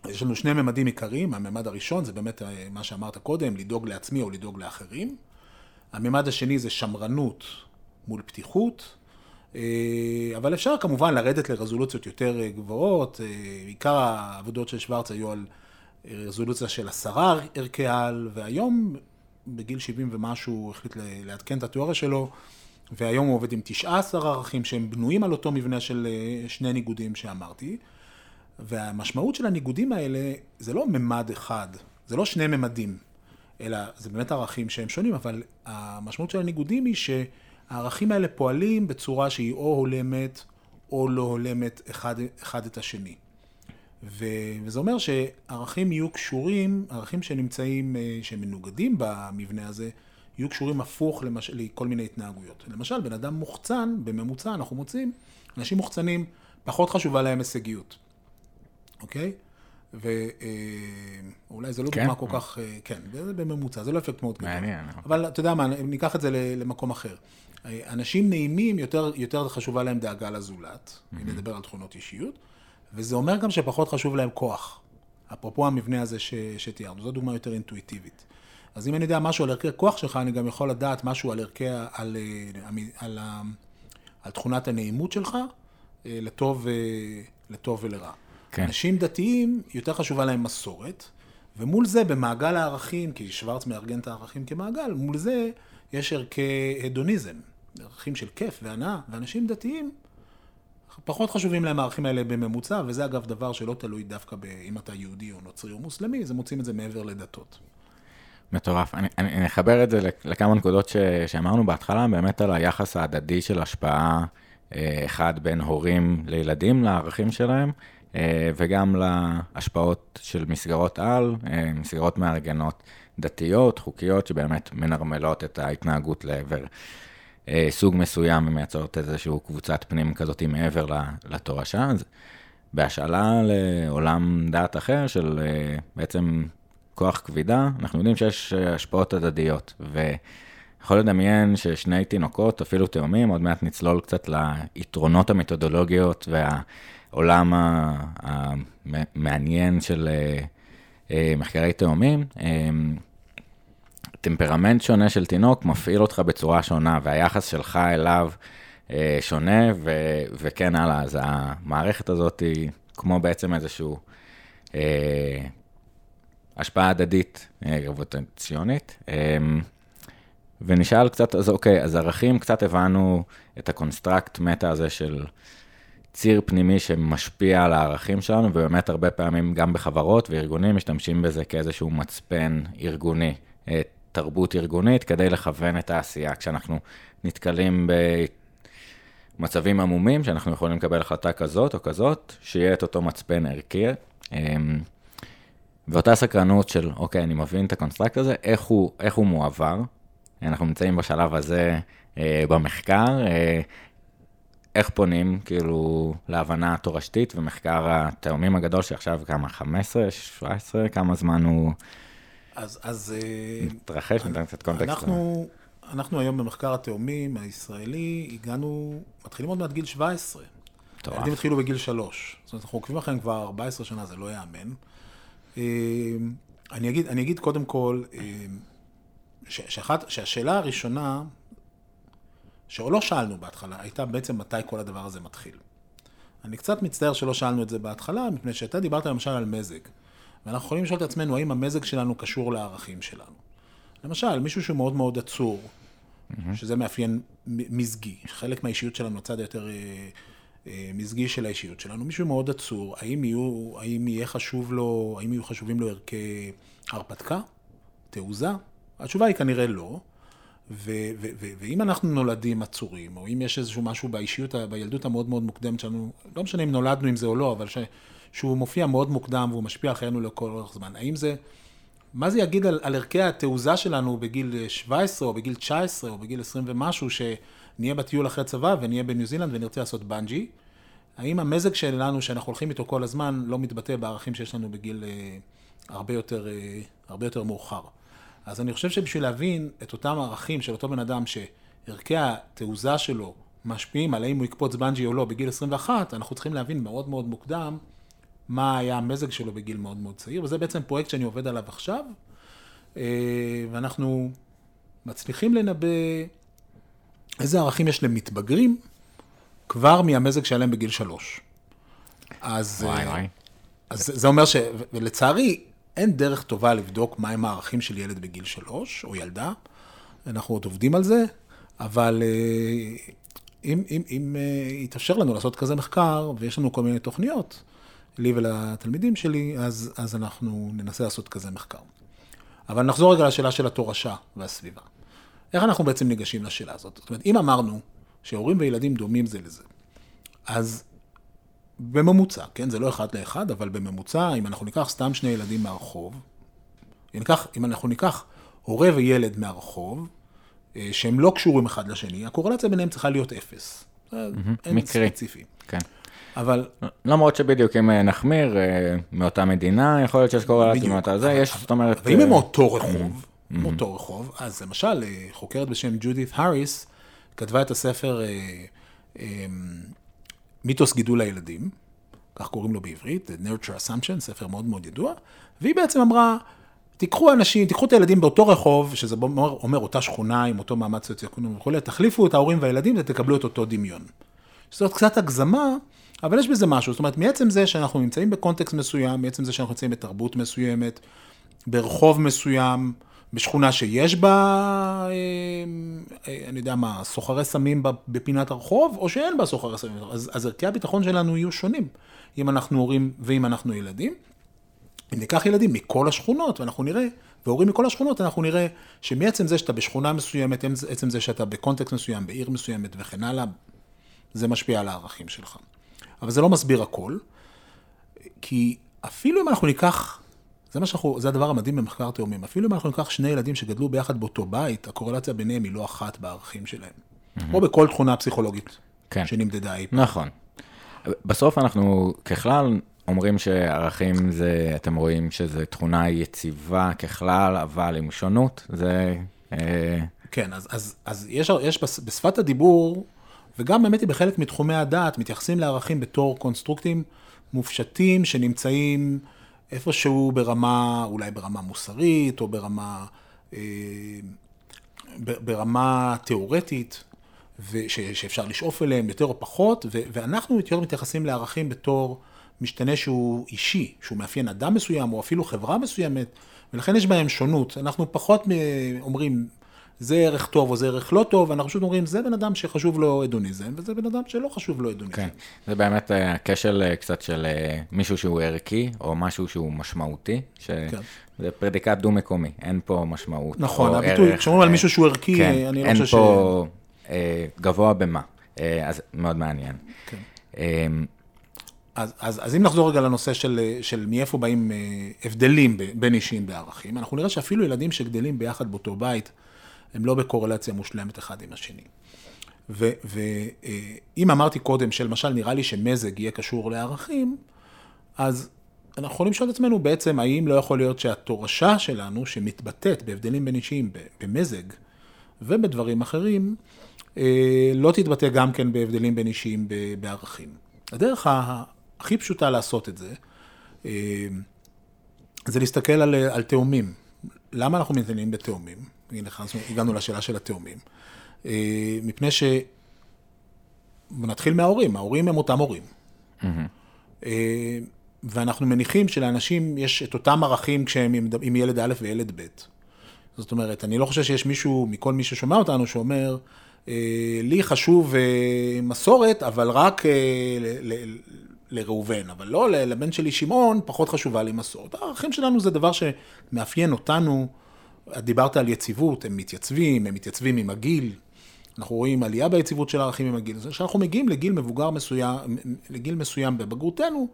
יש לנו שני ממדים עיקריים, הממד הראשון זה באמת אה, מה שאמרת קודם, לדאוג לעצמי או לדאוג לאחרים. הממד השני זה שמרנות מול פתיחות, אה, אבל אפשר כמובן לרדת לרזולוציות יותר גבוהות, עיקר העבודות של שוורץ היו על רזולוציה של עשרה ערכי על, והיום בגיל 70 ומשהו הוא החליט לעדכן את התיאוריה שלו, והיום הוא עובד עם 19 ערכים שהם בנויים על אותו מבנה של אה, שני ניגודים שאמרתי. והמשמעות של הניגודים האלה זה לא ממד אחד, זה לא שני ממדים, אלא זה באמת ערכים שהם שונים, אבל המשמעות של הניגודים היא שהערכים האלה פועלים בצורה שהיא או הולמת או לא הולמת אחד, אחד את השני. ו... וזה אומר שערכים יהיו קשורים, ערכים שנמצאים, אה, שמנוגדים במבנה הזה, יהיו קשורים הפוך למש... לכל מיני התנהגויות. למשל, בן אדם מוחצן, בממוצע אנחנו מוצאים, אנשים מוחצנים, פחות חשובה להם הישגיות, אוקיי? ואולי אה, זה לא כן. דוגמה כל כך, אה, כן, זה בממוצע, זה לא אפקט מאוד גדול. מעניין. אבל אתה יודע מה, ניקח את זה למקום אחר. אנשים נעימים, יותר, יותר חשובה להם דאגה לזולת, אם נדבר על תכונות אישיות. וזה אומר גם שפחות חשוב להם כוח. אפרופו המבנה הזה ש, שתיארנו, זו דוגמה יותר אינטואיטיבית. אז אם אני יודע משהו על ערכי כוח שלך, אני גם יכול לדעת משהו על ערכי, על, על, על, על, על תכונת הנעימות שלך, אה, לטוב, אה, לטוב ולרע. כן. אנשים דתיים, יותר חשובה להם מסורת, ומול זה, במעגל הערכים, כי שוורץ מארגן את הערכים כמעגל, מול זה יש ערכי הדוניזם, ערכים של כיף והנאה, ואנשים דתיים פחות חשובים להם הערכים האלה בממוצע, וזה אגב דבר שלא תלוי דווקא אם אתה יהודי או נוצרי או מוסלמי, זה מוצאים את זה מעבר לדתות. מטורף. אני, אני, אני אחבר את זה לכמה נקודות ש, שאמרנו בהתחלה, באמת על היחס ההדדי של השפעה, אה, אחד בין הורים לילדים לערכים שלהם, אה, וגם להשפעות של מסגרות על, אה, מסגרות מארגנות דתיות, חוקיות, שבאמת מנרמלות את ההתנהגות לעבר סוג מסוים ומייצרות איזושהי קבוצת פנים כזאת מעבר לתורשה. אז בהשאלה לעולם דעת אחר של אה, בעצם כוח כבידה, אנחנו יודעים שיש אה, השפעות הדדיות. ויכול לדמיין ששני תינוקות, אפילו תאומים, עוד מעט נצלול קצת ליתרונות המתודולוגיות העולם המעניין של מחקרי תאומים. טמפרמנט שונה של תינוק מפעיל אותך בצורה שונה, והיחס שלך אליו שונה, ו- וכן הלאה. אז המערכת הזאת היא כמו בעצם איזשהו אה, השפעה הדדית גרביטציונית. אה, ונשאל קצת, אז אוקיי, אז ערכים, קצת הבנו את ה construct מטא הזה של ציר פנימי שמשפיע על הערכים שלנו, ובאמת הרבה פעמים גם בחברות וארגונים משתמשים בזה כאיזשהו מצפן ארגוני, אה, תרבות ארגונית, כדי לכוון את העשייה. כשאנחנו נתקלים במצבים עמומים, שאנחנו יכולים לקבל החלטה כזאת או כזאת, שיהיה את אותו מצפן ערכי. אמ, ואותה סקרנות של, אוקיי, אני מבין את ה construct הזה, איך הוא, איך הוא מועבר. אנחנו נמצאים בשלב הזה אה, במחקר, אה, איך פונים כאילו להבנה תורשתית ומחקר התאומים הגדול שעכשיו כמה, 15, 17, כמה זמן הוא אז, אז מתרחש, ניתן קצת קונטקסט. אנחנו, אנחנו היום במחקר התאומים הישראלי, הגענו, מתחילים עוד מעט גיל 17. מטורף. הילדים התחילו בגיל 3. זאת אומרת, אנחנו עוקבים אחריהם כבר 14 שנה, זה לא ייאמן. אה, אני אגיד, אני אגיד קודם כל, אה, ש, שאחת, שהשאלה הראשונה, שלא שאלנו בהתחלה, הייתה בעצם מתי כל הדבר הזה מתחיל. אני קצת מצטער שלא שאלנו את זה בהתחלה, מפני שאתה דיברת למשל על מזג. ואנחנו יכולים לשאול את עצמנו האם המזג שלנו קשור לערכים שלנו. למשל, מישהו שהוא מאוד מאוד עצור, mm-hmm. שזה מאפיין מזגי, חלק מהאישיות שלנו, הצד היותר אה, אה, מזגי של האישיות שלנו, מישהו מאוד עצור, האם, יהיו, האם יהיה חשוב לו, האם יהיו חשובים לו ערכי הרפתקה, תעוזה? התשובה היא כנראה לא. ו- ו- ו- ואם אנחנו נולדים עצורים, או אם יש איזשהו משהו באישיות, בילדות המאוד מאוד מוקדמת שלנו, לא משנה אם נולדנו עם זה או לא, אבל ש- שהוא מופיע מאוד מוקדם והוא משפיע על חיינו לכל אורך זמן, האם זה, מה זה יגיד על, על ערכי התעוזה שלנו בגיל 17 או בגיל 19 או בגיל 20 ומשהו, שנהיה בטיול אחרי צבא ונהיה בניו זילנד ונרצה לעשות בנג'י? האם המזג שלנו, שאנחנו הולכים איתו כל הזמן, לא מתבטא בערכים שיש לנו בגיל אה, הרבה, יותר, אה, הרבה יותר מאוחר? אז אני חושב שבשביל להבין את אותם ערכים של אותו בן אדם, שערכי התעוזה שלו משפיעים על האם הוא יקפוץ בנג'י או לא בגיל 21, אנחנו צריכים להבין מאוד מאוד מוקדם מה היה המזג שלו בגיל מאוד מאוד צעיר, וזה בעצם פרויקט שאני עובד עליו עכשיו, אה, ואנחנו מצליחים לנבא איזה ערכים יש למתבגרים כבר מהמזג שהיה להם בגיל שלוש. אז, וואי וואי. אז זה אומר ש... ולצערי, אין דרך טובה לבדוק מהם הערכים של ילד בגיל שלוש, או ילדה. אנחנו עוד עובדים על זה, אבל אה, אם, אם, אם אה, יתאפשר לנו לעשות כזה מחקר, ויש לנו כל מיני תוכניות, לי ולתלמידים שלי, אז, אז אנחנו ננסה לעשות כזה מחקר. אבל נחזור רגע לשאלה של התורשה והסביבה. איך אנחנו בעצם ניגשים לשאלה הזאת? זאת אומרת, אם אמרנו שהורים וילדים דומים זה לזה, אז בממוצע, כן? זה לא אחד לאחד, אבל בממוצע, אם אנחנו ניקח סתם שני ילדים מהרחוב, אם, ניקח, אם אנחנו ניקח הורה וילד מהרחוב, אה, שהם לא קשורים אחד לשני, הקורלציה ביניהם צריכה להיות אפס. Mm-hmm. אין מקרי. ספציפי. כן. אבל למרות שבדיוק אם אה, נחמיר אה, מאותה מדינה, יכול להיות שיש קורלציה. מאותה זה, יש, זאת אומרת... ואם הם אה, מאותו רחוב, מאותו רחוב, אז למשל, חוקרת בשם ג'ודית האריס, כתבה את הספר אה, מיתוס גידול הילדים, כך קוראים לו בעברית, The Nurture Assumption, ספר מאוד מאוד ידוע, והיא בעצם אמרה, תיקחו אנשים, תיקחו את הילדים באותו רחוב, שזה אומר, אומר אותה שכונה עם אותו מעמד סוציו-אקונומי וכולי, תחליפו את ההורים והילדים ותקבלו את אותו דמיון. זאת קצת הגזמה, אבל יש בזה משהו, זאת אומרת, מעצם זה שאנחנו נמצאים בקונטקסט מסוים, מעצם זה שאנחנו נמצאים בתרבות מסוימת, ברחוב מסוים, בשכונה שיש בה, אה, אה, אני יודע מה, סוחרי סמים בפינת הרחוב, או שאין בה סוחרי סמים, אז, אז ערכי הביטחון שלנו יהיו שונים, אם אנחנו הורים ואם אנחנו ילדים. אם ניקח ילדים מכל השכונות, ואנחנו נראה, והורים מכל השכונות, אנחנו נראה שמעצם זה שאתה בשכונה מסוימת, עצם זה שאתה בקונטקסט מסוים, בעיר מסוימת וכן הלאה, זה משפיע על הערכים שלך. אבל זה לא מסביר הכל, כי אפילו אם אנחנו ניקח, זה שאנחנו, זה הדבר המדהים במחקר תאומים, אפילו אם אנחנו ניקח שני ילדים שגדלו ביחד באותו בית, הקורלציה ביניהם היא לא אחת בערכים שלהם. או בכל תכונה פסיכולוגית כן. שנמדדה אי פעם. נכון. בסוף אנחנו ככלל אומרים שערכים זה, אתם רואים שזה תכונה יציבה ככלל, אבל עם שונות, זה... אה, כן, אז, אז, אז יש, יש בש- בשפת הדיבור וגם באמת בחלק מתחומי הדעת מתייחסים לערכים בתור קונסטרוקטים מופשטים שנמצאים איפשהו ברמה, אולי ברמה מוסרית, או ברמה, אה, ברמה תיאורטית, וש, שאפשר לשאוף אליהם יותר או פחות, ו, ואנחנו יותר מתייחסים לערכים בתור משתנה שהוא אישי, שהוא מאפיין אדם מסוים, או אפילו חברה מסוימת, ולכן יש בהם שונות. אנחנו פחות אומרים, זה ערך טוב או זה ערך לא טוב, אנחנו פשוט אומרים, זה בן אדם שחשוב לו הדוניזם, וזה בן אדם שלא חשוב לו הדוניזם. כן, זה באמת אה, הכשל אה, קצת של אה, מישהו שהוא ערכי, או משהו שהוא משמעותי, שזה כן. פרדיקט דו-מקומי, אין פה משמעות. נכון, הביטוי, כשאומרים על מישהו שהוא ערכי, כן, אני לא חושב ש... אין פה אה, גבוה במה, אה, אז מאוד מעניין. כן. אה, אז, אז, אז אם נחזור רגע לנושא של, של מאיפה באים הבדלים בין אישיים בערכים, אנחנו נראה שאפילו ילדים שגדלים ביחד באותו בית, הם לא בקורלציה מושלמת אחד עם השני. ואם אמרתי קודם שלמשל נראה לי שמזג יהיה קשור לערכים, אז אנחנו יכולים לשאול את עצמנו בעצם האם לא יכול להיות שהתורשה שלנו שמתבטאת בהבדלים בין אישיים במזג ובדברים אחרים, אה, לא תתבטא גם כן בהבדלים בין אישיים בערכים. הדרך הכי פשוטה לעשות את זה, אה, זה להסתכל על, על תאומים. למה אנחנו מתעניינים בתאומים? הנה, הגענו לשאלה של התאומים. אה, מפני ש... נתחיל מההורים, ההורים הם אותם הורים. Mm-hmm. ואנחנו מניחים שלאנשים יש את אותם ערכים כשהם עם ילד א' וילד ב'. זאת אומרת, אני לא חושב שיש מישהו, מכל מי ששומע אותנו, שאומר, לי חשוב מסורת, אבל רק לראובן, אבל לא לבן שלי שמעון, פחות חשובה לי מסורת. הערכים שלנו זה דבר שמאפיין אותנו. את דיברת על יציבות, הם מתייצבים, הם מתייצבים עם הגיל. אנחנו רואים עלייה ביציבות של הערכים עם הגיל. כשאנחנו מגיעים לגיל מבוגר מסוים, לגיל מסוים בבגרותנו,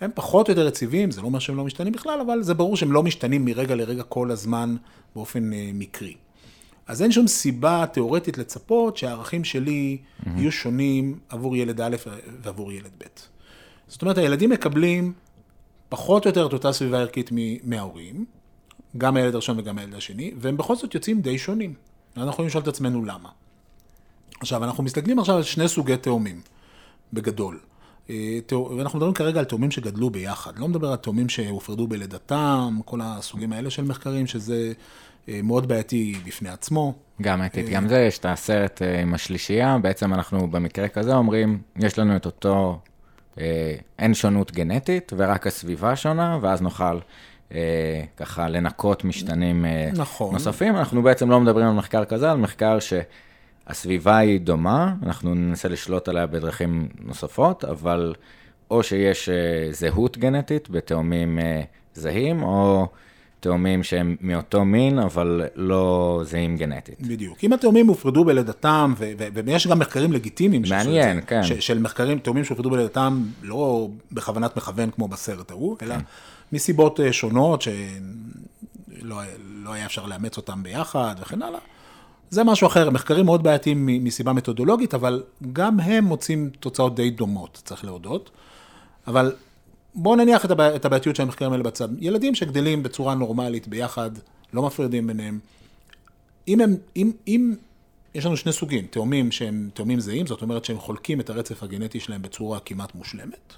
הם פחות או יותר יציבים, זה לא אומר שהם לא משתנים בכלל, אבל זה ברור שהם לא משתנים מרגע לרגע כל הזמן באופן אה, מקרי. אז אין שום סיבה תיאורטית לצפות שהערכים שלי mm-hmm. יהיו שונים עבור ילד א' ועבור ילד ב'. זאת אומרת, הילדים מקבלים פחות או יותר את אותה סביבה ערכית מההורים, גם הילד הראשון וגם הילד השני, והם בכל זאת יוצאים די שונים. אנחנו יכולים לשאול את עצמנו למה. עכשיו, אנחנו מסתכלים עכשיו על שני סוגי תאומים, בגדול. אה, ואנחנו מדברים כרגע על תאומים שגדלו ביחד. לא מדבר על תאומים שהופרדו בלידתם, כל הסוגים האלה של מחקרים, שזה אה, מאוד בעייתי בפני עצמו. גם אתית, גם זה, יש את הסרט אה, עם השלישייה, בעצם אנחנו במקרה כזה אומרים, יש לנו את אותו, אין שונות גנטית, ורק הסביבה שונה, ואז נוכל אה, ככה לנקות משתנים אה, נכון. נוספים. אנחנו בעצם לא מדברים על מחקר כזה, על מחקר שהסביבה היא דומה, אנחנו ננסה לשלוט עליה בדרכים נוספות, אבל או שיש אה, זהות גנטית בתאומים אה, זהים, או... תאומים שהם מאותו מין, אבל לא זהים גנטית. בדיוק. אם התאומים הופרדו בלידתם, ויש גם מחקרים לגיטימיים. מעניין, כן. של מחקרים, תאומים שהופרדו בלידתם, לא בכוונת מכוון כמו בסרט ההוא, כן. מסיבות אה, שונות, שלא לא היה אפשר לאמץ אותם ביחד וכן הלאה. זה משהו אחר, מחקרים מאוד בעייתיים מסיבה מתודולוגית, אבל גם הם מוצאים תוצאות די דומות, צריך להודות. אבל בואו נניח את הבעייתיות של המחקרים האלה בצד. ילדים שגדלים בצורה נורמלית ביחד, לא מפרידים ביניהם, אם הם, אם, אם יש לנו שני סוגים, תאומים שהם תאומים זהים, זאת אומרת שהם חולקים את הרצף הגנטי שלהם בצורה כמעט מושלמת,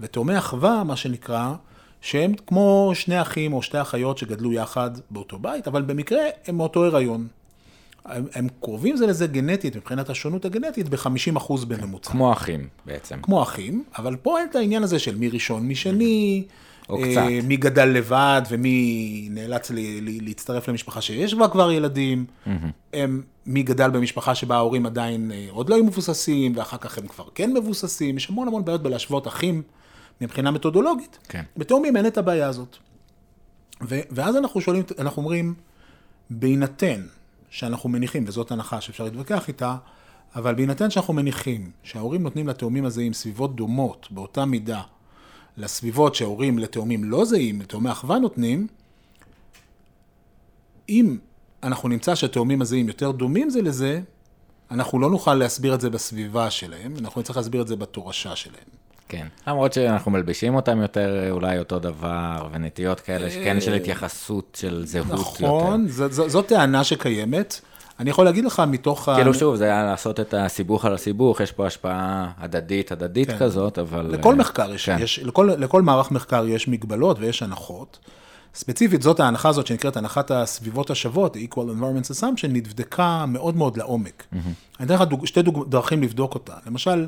ותאומי אחווה, מה שנקרא, שהם כמו שני אחים או שתי אחיות שגדלו יחד באותו בית, אבל במקרה הם מאותו הריון. הם, הם קרובים זה לזה גנטית, מבחינת השונות הגנטית, ב-50% בממוצע. כמו אחים בעצם. כמו אחים, אבל פה אין את העניין הזה של מי ראשון, מי שני, או אה, קצת. מי גדל לבד ומי נאלץ לי, לי, להצטרף למשפחה שיש בה כבר ילדים, mm-hmm. הם, מי גדל במשפחה שבה ההורים עדיין אה, עוד לא היו מבוססים, ואחר כך הם כבר כן מבוססים, יש המון המון בעיות בלהשוות אחים. מבחינה מתודולוגית. כן. בתאומים אין את הבעיה הזאת. ו- ואז אנחנו שואלים, אנחנו אומרים, בהינתן שאנחנו מניחים, וזאת הנחה שאפשר להתווכח איתה, אבל בהינתן שאנחנו מניחים שההורים נותנים לתאומים הזהים סביבות דומות באותה מידה לסביבות שההורים לתאומים לא זהים, לתאומי אחווה נותנים, אם אנחנו נמצא שהתאומים הזהים יותר דומים זה לזה, אנחנו לא נוכל להסביר את זה בסביבה שלהם, אנחנו נצטרך להסביר את זה בתורשה שלהם. כן, למרות שאנחנו מלבישים אותם יותר אולי אותו דבר, ונטיות כאלה, שכן של התייחסות של זהות יותר. נכון, זאת טענה שקיימת. אני יכול להגיד לך מתוך... ה- כאילו שוב, זה היה לעשות את הסיבוך על הסיבוך, יש פה השפעה הדדית, הדדית כן. כזאת, אבל... לכל אה, מחקר יש, כן. יש לכל, לכל מערך מחקר יש מגבלות ויש הנחות. ספציפית, זאת ההנחה הזאת שנקראת הנחת הסביבות השוות, Equal Environment Assumption, נבדקה מאוד מאוד לעומק. אני אתן לך דוג, שתי דוג, דרכים לבדוק אותה. למשל, אה,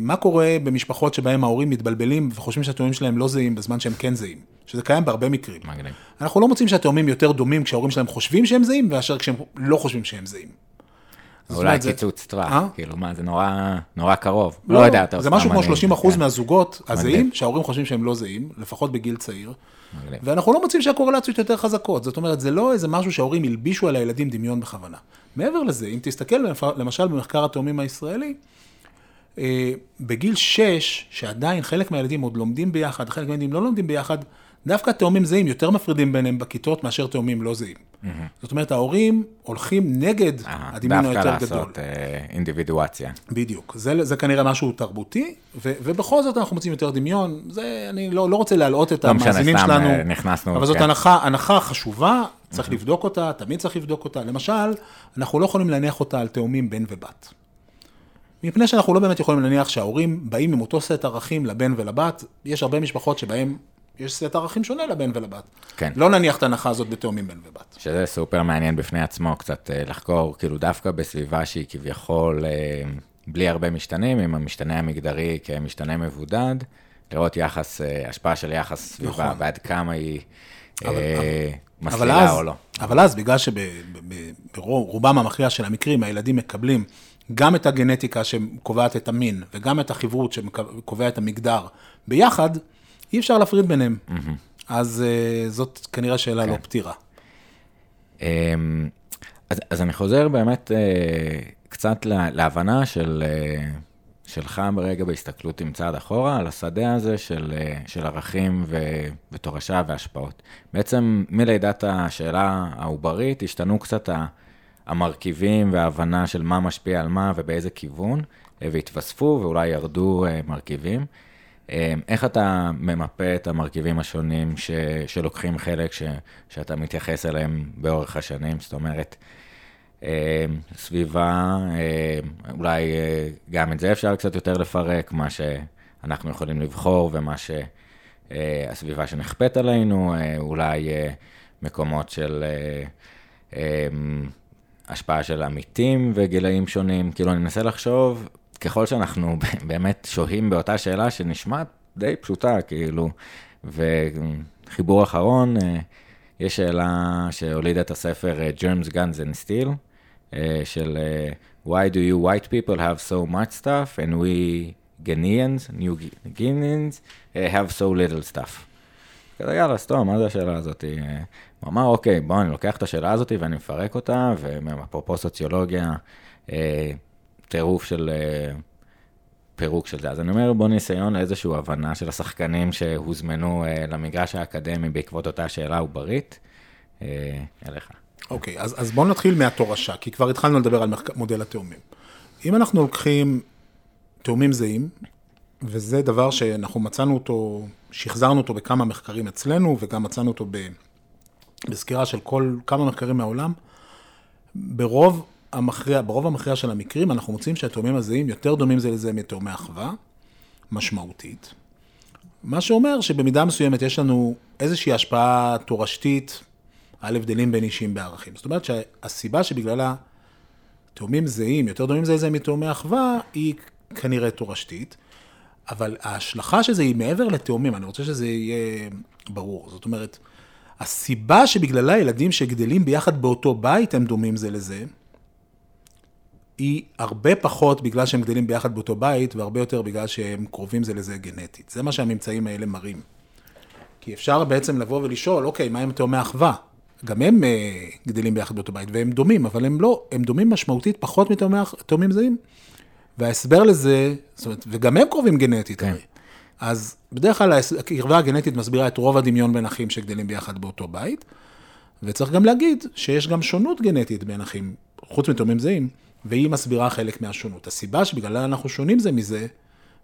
מה קורה במשפחות שבהם ההורים מתבלבלים וחושבים שהתאומים שלהם לא זהים בזמן שהם כן זהים, שזה קיים בהרבה מקרים. מגניב. אנחנו לא מוצאים שהתאומים יותר דומים כשההורים שלהם חושבים שהם זהים, מאשר כשהם לא חושבים שהם זהים. אולי קיצוץ טווח, אה? כאילו מה, זה נורא, נורא קרוב. לא יודע, טוב, זה משהו סתם כמו אני- 30 אחוז כן, מהזוגות הזהים. שההורים חושבים שהם לא זהים, לפחות בגיל צעיר. מגניב. ואנחנו לא מוצאים שהקורלציות יותר חזקות. זאת אומרת, זה לא איזה משהו שההורים הלבישו על הילדים דמיון בכוונה. מעבר לזה, אם תסתכל למשל במחקר התאומים הישראלי, אה, בגיל 6, שעדיין חלק מהילדים עוד לומדים ביחד, חלק מהילדים לא לומדים ביחד, דווקא תאומים זהים יותר מפרידים ביניהם בכיתות מאשר תאומים לא זהים. זאת אומרת, ההורים הולכים נגד אה, הדמיון דווקא היותר גדול. לעשות אה, אינדיבידואציה. בדיוק, זה, זה כנראה משהו תרבותי, ו, ובכל זאת אנחנו מוצאים יותר דמיון, זה, אני לא, לא רוצה להלאות את לא משנה, המאזינים סתם, שלנו, אה, נכנסנו, אבל זאת כן. הנחה, הנחה חשובה, צריך לבדוק אותה, תמיד צריך לבדוק אותה. למשל, אנחנו לא יכולים להניח אותה על תאומים בן ובת. מפני שאנחנו לא באמת יכולים להניח שההורים באים עם אותו סט ערכים לבן ולבת, יש הרבה משפחות שבהם יש סט ערכים שונה לבן ולבת. כן. לא נניח את ההנחה הזאת בתאומים בן ובת. שזה סופר מעניין בפני עצמו, קצת אה, לחקור, כאילו דווקא בסביבה שהיא כביכול אה, בלי הרבה משתנים, עם המשתנה המגדרי כמשתנה מבודד, לראות יחס, אה, השפעה של יחס סביבה, נכון. ועד כמה היא אה, אבל מסלילה אז, או לא. אבל אז, בגלל שברובם המכריע של המקרים, הילדים מקבלים גם את הגנטיקה שקובעת את המין, וגם את החברות שקובע את המגדר ביחד, אי אפשר להפריד ביניהם. אז אה, זאת כנראה שאלה כן. לא פתירה. אמ, אז, אז אני חוזר באמת אה, קצת לה, להבנה של, אה, שלך ברגע בהסתכלות עם צעד אחורה, על השדה הזה של, אה, של ערכים ו, ותורשה והשפעות. בעצם מלידת השאלה העוברית השתנו קצת ה- המרכיבים וההבנה של מה משפיע על מה ובאיזה כיוון, אה, והתווספו ואולי ירדו אה, מרכיבים. אה, איך אתה ממפה את המרכיבים השונים ש, שלוקחים חלק, ש, שאתה מתייחס אליהם באורך השנים? זאת אומרת, סביבה, אולי גם את זה אפשר קצת יותר לפרק, מה שאנחנו יכולים לבחור ומה שהסביבה שנכפית עלינו, אולי מקומות של השפעה של עמיתים וגילאים שונים. כאילו, אני מנסה לחשוב, ככל שאנחנו באמת שוהים באותה שאלה שנשמעת די פשוטה, כאילו, וחיבור אחרון, אה, יש שאלה שהולידה את הספר אה, Germs, Guns and Steel, אה, של Why do you white people have so much stuff and we Guineans, New Guineans, אה, have so little stuff. כזה יאללה, סתום, מה זה השאלה הזאת? אה, הוא אמר, אוקיי, בוא, אני לוקח את השאלה הזאת ואני מפרק אותה, ואפרופו סוציולוגיה, אה, טירוף של אה, פירוק של זה. אז אני אומר, בוא ניסיון לאיזושהי הבנה של השחקנים שהוזמנו אה, למגרש האקדמי בעקבות אותה שאלה עוברית. אה, אליך. אוקיי, אז, אז בואו נתחיל מהתורשה, כי כבר התחלנו לדבר על. מודל התאומים. אם אנחנו לוקחים תאומים זהים, וזה דבר שאנחנו מצאנו אותו, שחזרנו אותו בכמה מחקרים אצלנו, וגם מצאנו אותו ב... בסקירה של כל, כמה מחקרים מהעולם, ברוב המכריע, ברוב המכריע של המקרים, אנחנו מוצאים שהתאומים הזהים יותר דומים זה לזה מתאומי אחווה, משמעותית. מה שאומר שבמידה מסוימת יש לנו איזושהי השפעה תורשתית על הבדלים בין אישים בערכים. זאת אומרת שהסיבה שבגללה תאומים זהים, יותר דומים זה לזה מתאומי אחווה, היא כנראה תורשתית, אבל ההשלכה של זה היא מעבר לתאומים, אני רוצה שזה יהיה ברור. זאת אומרת, הסיבה שבגללה ילדים שגדלים ביחד באותו בית הם דומים זה לזה, היא הרבה פחות בגלל שהם גדלים ביחד באותו בית, והרבה יותר בגלל שהם קרובים זה לזה גנטית. זה מה שהממצאים האלה מראים. כי אפשר בעצם לבוא ולשאול, אוקיי, מה עם תאומי אחווה? גם הם אה, גדלים ביחד באותו בית, והם דומים, אבל הם לא, הם דומים משמעותית פחות מתאומים זהים. וההסבר לזה, זאת אומרת, וגם הם קרובים גנטית כן. הרי. אז בדרך כלל הקרבה הגנטית מסבירה את רוב הדמיון בין אחים שגדלים ביחד באותו בית, וצריך גם להגיד שיש גם שונות גנטית בין אחים, חוץ מתאומים זהים, והיא מסבירה חלק מהשונות. הסיבה שבגללה אנחנו שונים זה מזה,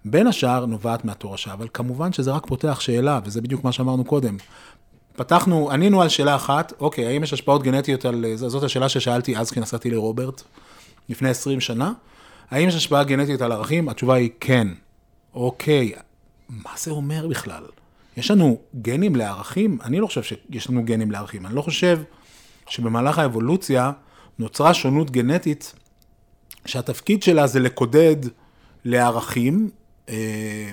בין השאר נובעת מהתורשה, אבל כמובן שזה רק פותח שאלה, וזה בדיוק מה שאמרנו קודם. פתחנו, ענינו על שאלה אחת, אוקיי, האם יש השפעות גנטיות על, זאת השאלה ששאלתי אז כשנסעתי לרוברט, לפני 20 שנה. האם יש השפעה גנטית על ערכים? התשובה היא כן. אוקיי, מה זה אומר בכלל? יש לנו גנים לערכים? אני לא חושב שיש לנו גנים לערכים. אני לא חושב שבמהלך האבולוציה נוצרה שונות גנטית שהתפקיד שלה זה לקודד לערכים, אה,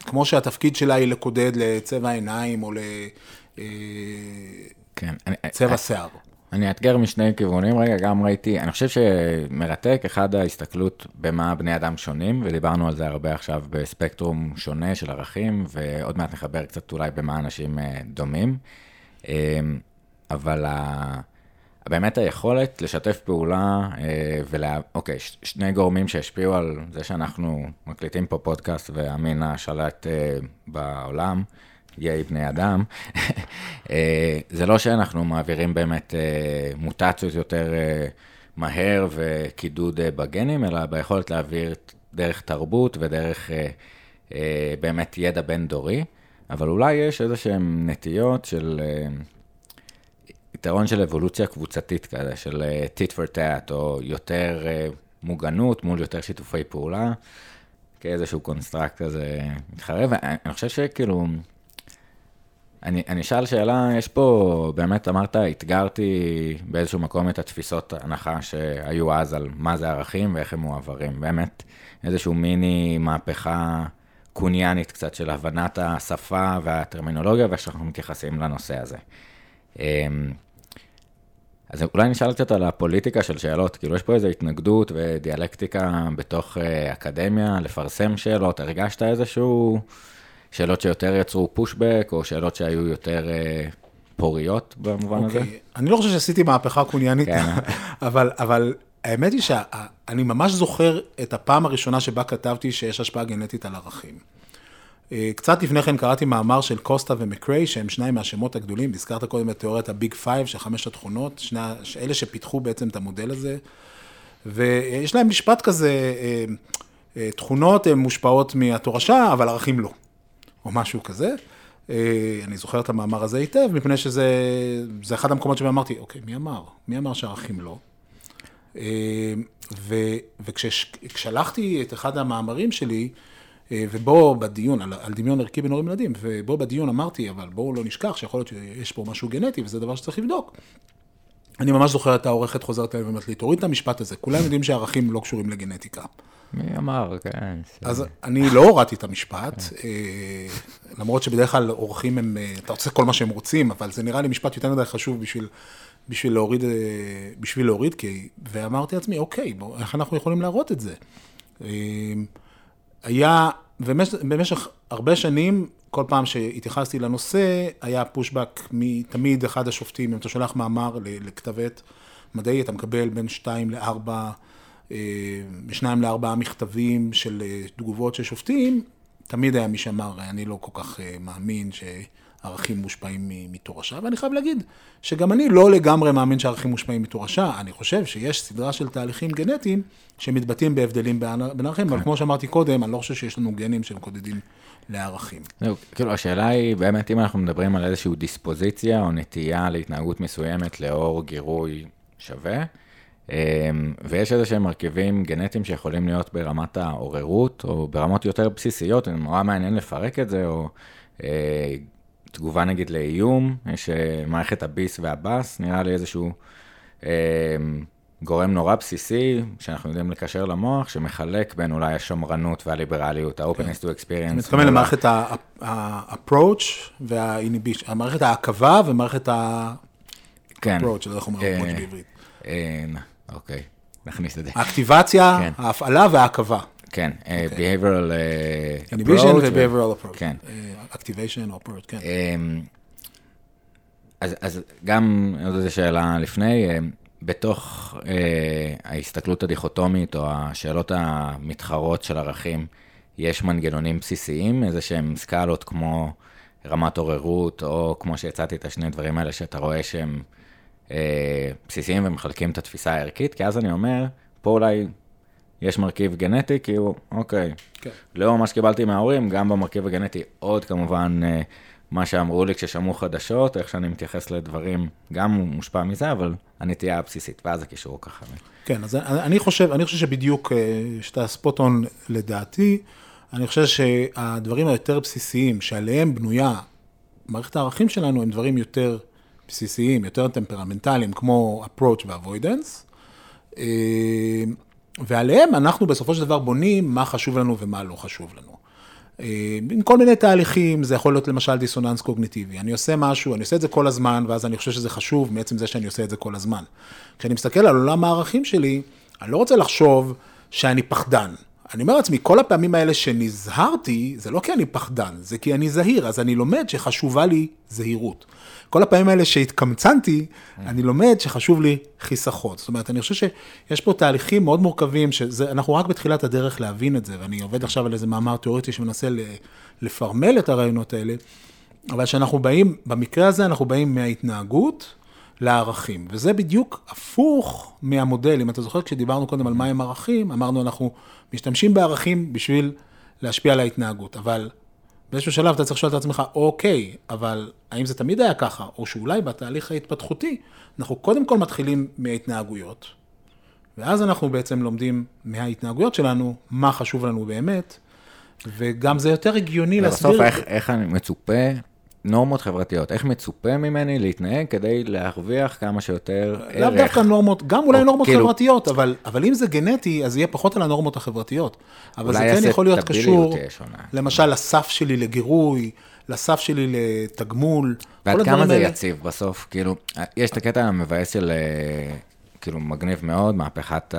כמו שהתפקיד שלה היא לקודד לצבע עיניים או לצבע כן, שיער. אני אאתגר משני כיוונים רגע, גם ראיתי, אני חושב שמרתק, אחד ההסתכלות במה בני אדם שונים, ודיברנו על זה הרבה עכשיו בספקטרום שונה של ערכים, ועוד מעט נחבר קצת אולי במה אנשים אה, דומים. אה, אבל ה... באמת היכולת לשתף פעולה אה, ולה... אוקיי, שני גורמים שהשפיעו על זה שאנחנו מקליטים פה פודקאסט ואמינה שלט בעולם. ייי בני אדם, אה, זה לא שאנחנו מעבירים באמת אה, מוטציות יותר אה, מהר וקידוד בגנים, אלא ביכולת להעביר דרך תרבות ודרך באמת ידע בין-דורי, אבל אולי יש איזה שהן נטיות של יתרון של אבולוציה קבוצתית כזה, של tit for tat, או יותר מוגנות מול יותר שיתופי פעולה, כאיזשהו construct כזה מתחרה, ואני חושב שכאילו... אני, אני אשאל שאלה, יש פה, באמת אמרת, אתגרתי באיזשהו מקום את התפיסות הנחה שהיו אז על מה זה ערכים ואיך הם מועברים. באמת, איזשהו מיני מהפכה קוניאנית קצת של הבנת השפה והטרמינולוגיה ואיך שאנחנו מתייחסים לנושא הזה. אמ, אז אולי נשאל קצת על הפוליטיקה של שאלות, כאילו יש פה איזו התנגדות ודיאלקטיקה בתוך אה, אקדמיה, לפרסם שאלות, הרגשת איזשהו... שאלות שיותר יצרו pushback, או שאלות שהיו יותר אה, פוריות במובן okay. הזה? אוקיי. אני לא חושב שעשיתי מהפכה קוניאנית, כן. אבל, אבל האמת היא שאני ממש זוכר את הפעם הראשונה שבה כתבתי שיש השפעה גנטית על ערכים. אה, קצת לפני כן קראתי מאמר של קוסטה ומקריי, שהם שניים מהשמות הגדולים, הזכרת קודם את תיאוריית ה Big Five של חמש התכונות, שני, אלה שפיתחו בעצם את המודל הזה, ויש להם משפט כזה, אה, תכונות הן מושפעות מהתורשה, אבל ערכים לא. או משהו כזה. אה, אני זוכר את המאמר הזה היטב, מפני שזה אחד המקומות שבהם אמרתי, אוקיי, מי אמר? מי אמר שערכים לא? אה, וכששלחתי את אחד המאמרים שלי, אה, ובו בדיון, על, על דמיון ערכי בין הורים ילדים, ובו בדיון אמרתי, אבל בואו לא נשכח שיכול להיות שיש פה משהו גנטי, וזה דבר שצריך לבדוק. אני ממש זוכר את העורכת חוזרת אליי ואומרת לי, תוריד את המשפט הזה, כולם יודעים שערכים לא קשורים לגנטיקה. מי אמר, כן. אז אני לא הורדתי את המשפט, אה, למרות שבדרך כלל עורכים הם, אה, אתה רוצה כל מה שהם רוצים, אבל זה נראה לי משפט יותר מדי חשוב בשביל, בשביל להוריד, אה, בשביל להוריד, כי, ואמרתי לעצמי, אוקיי, בוא, איך אנחנו יכולים להראות את זה? היה, במשך הרבה שנים, כל פעם שהתייחסתי לנושא, היה פושבק מתמיד אחד השופטים, אם אתה שולח מאמר לכתב עת מדעי, אתה מקבל בין שתיים לארבע... בשניים לארבעה מכתבים של אה, תגובות של שופטים, תמיד היה מי שאמר, אני לא כל כך אה, מאמין שערכים מושפעים מתורשה, ואני חייב להגיד שגם אני לא לגמרי מאמין שערכים מושפעים מתורשה, אני חושב שיש סדרה של תהליכים גנטיים שמתבטאים בהבדלים בין ערכים, אבל כן. כמו שאמרתי קודם, אני לא חושב שיש לנו גנים שמקודדים לערכים. זהו, כאילו השאלה היא באמת אם אנחנו מדברים על איזושהי דיספוזיציה או נטייה להתנהגות מסוימת לאור גירוי שווה. אמ, ויש איזה שהם מרכיבים גנטיים שיכולים להיות ברמת העוררות, או ברמות יותר בסיסיות, זה נורא מעניין לפרק את זה, או אה, תגובה נגיד לאיום, יש אה, מערכת הביס והבאס, נראה לי איזשהו אה, גורם נורא בסיסי, שאנחנו יודעים לקשר למוח, שמחלק בין אולי השמרנות והליברליות, ה-openness to experience. אני מתכוון למערכת ה-approach וה-inhibition, המערכת העכבה ומערכת ה... כן. approach, לא איך אומרים approach בעברית. אוקיי, נכניס את זה. האקטיבציה, כן. ההפעלה וההקבה. כן, okay. אה, אוקיי. behavioral uh, approach. ו-behavioral approach. כן. Uh, activation או approach, כן. Um, אז, אז גם עוד איזו שאלה לפני, בתוך uh, ההסתכלות הדיכוטומית או השאלות המתחרות של ערכים, יש מנגנונים בסיסיים, איזה שהם סקלות כמו רמת עוררות, או כמו שהצעתי את השני דברים האלה, שאתה רואה שהם אה, בסיסיים ומחלקים את התפיסה הערכית, כי אז אני אומר, פה אולי יש מרכיב גנטי, כאילו, אוקיי, כן. לאור מה שקיבלתי מההורים, גם במרכיב הגנטי עוד כמובן אה, מה שאמרו לי כששמעו חדשות, איך שאני מתייחס לדברים, גם מושפע מזה, אבל הנטייה הבסיסית, ואז הקישור ככה. כן, אז אני חושב, אני חושב שבדיוק, אה, שאתה ספוט און לדעתי, אני חושב שהדברים היותר בסיסיים שעליהם בנויה מערכת הערכים שלנו, הם דברים יותר בסיסיים, יותר טמפרמנטליים, כמו approach ו-avoidance, אה, ועליהם אנחנו בסופו של דבר בונים מה חשוב לנו ומה לא חשוב לנו. אה, עם כל מיני תהליכים, זה יכול להיות למשל דיסוננס קוגניטיבי. אני עושה משהו, אני עושה את זה כל הזמן, ואז אני חושב שזה חשוב מעצם זה שאני עושה את זה כל הזמן. כשאני מסתכל על עולם הערכים שלי, אני לא רוצה לחשוב שאני פחדן. אני אומר לעצמי, כל הפעמים האלה שנזהרתי, זה לא כי אני פחדן, זה כי אני זהיר, אז אני לומד שחשובה לי זהירות. כל הפעמים האלה שהתקמצנתי, אני לומד שחשוב לי חיסכון. זאת אומרת, אני חושב שיש פה תהליכים מאוד מורכבים, שאנחנו רק בתחילת הדרך להבין את זה, ואני עובד עכשיו על איזה מאמר תיאורטי שמנסה לפרמל את הרעיונות האלה, אבל כשאנחנו באים, במקרה הזה אנחנו באים מההתנהגות לערכים, וזה בדיוק הפוך מהמודל. אם אתה זוכר, כשדיברנו קודם על מהם ערכים, אמרנו אנחנו משתמשים בערכים בשביל להשפיע על ההתנהגות, אבל באיזשהו שלב אתה צריך לשאול את עצמך, אוקיי, אבל האם זה תמיד היה ככה, או שאולי בתהליך ההתפתחותי, אנחנו קודם כל מתחילים מההתנהגויות, ואז אנחנו בעצם לומדים מההתנהגויות שלנו, מה חשוב לנו באמת, וגם זה יותר הגיוני להסביר... ובסוף איך, איך אני מצופה נורמות חברתיות, איך מצופה ממני להתנהג כדי להרוויח כמה שיותר ערך. לאו דווקא נורמות, גם אולי נורמות כאילו... חברתיות, אבל, אבל אם זה גנטי, אז יהיה פחות על הנורמות החברתיות. אבל זה כן יכול להיות קשור, למשל, לסף שלי לגירוי, לסף שלי לתגמול. ועד כמה זה האלה... יציב בסוף, כאילו, יש את הקטע המבאס של, אה, כאילו, מגניב מאוד, מהפכת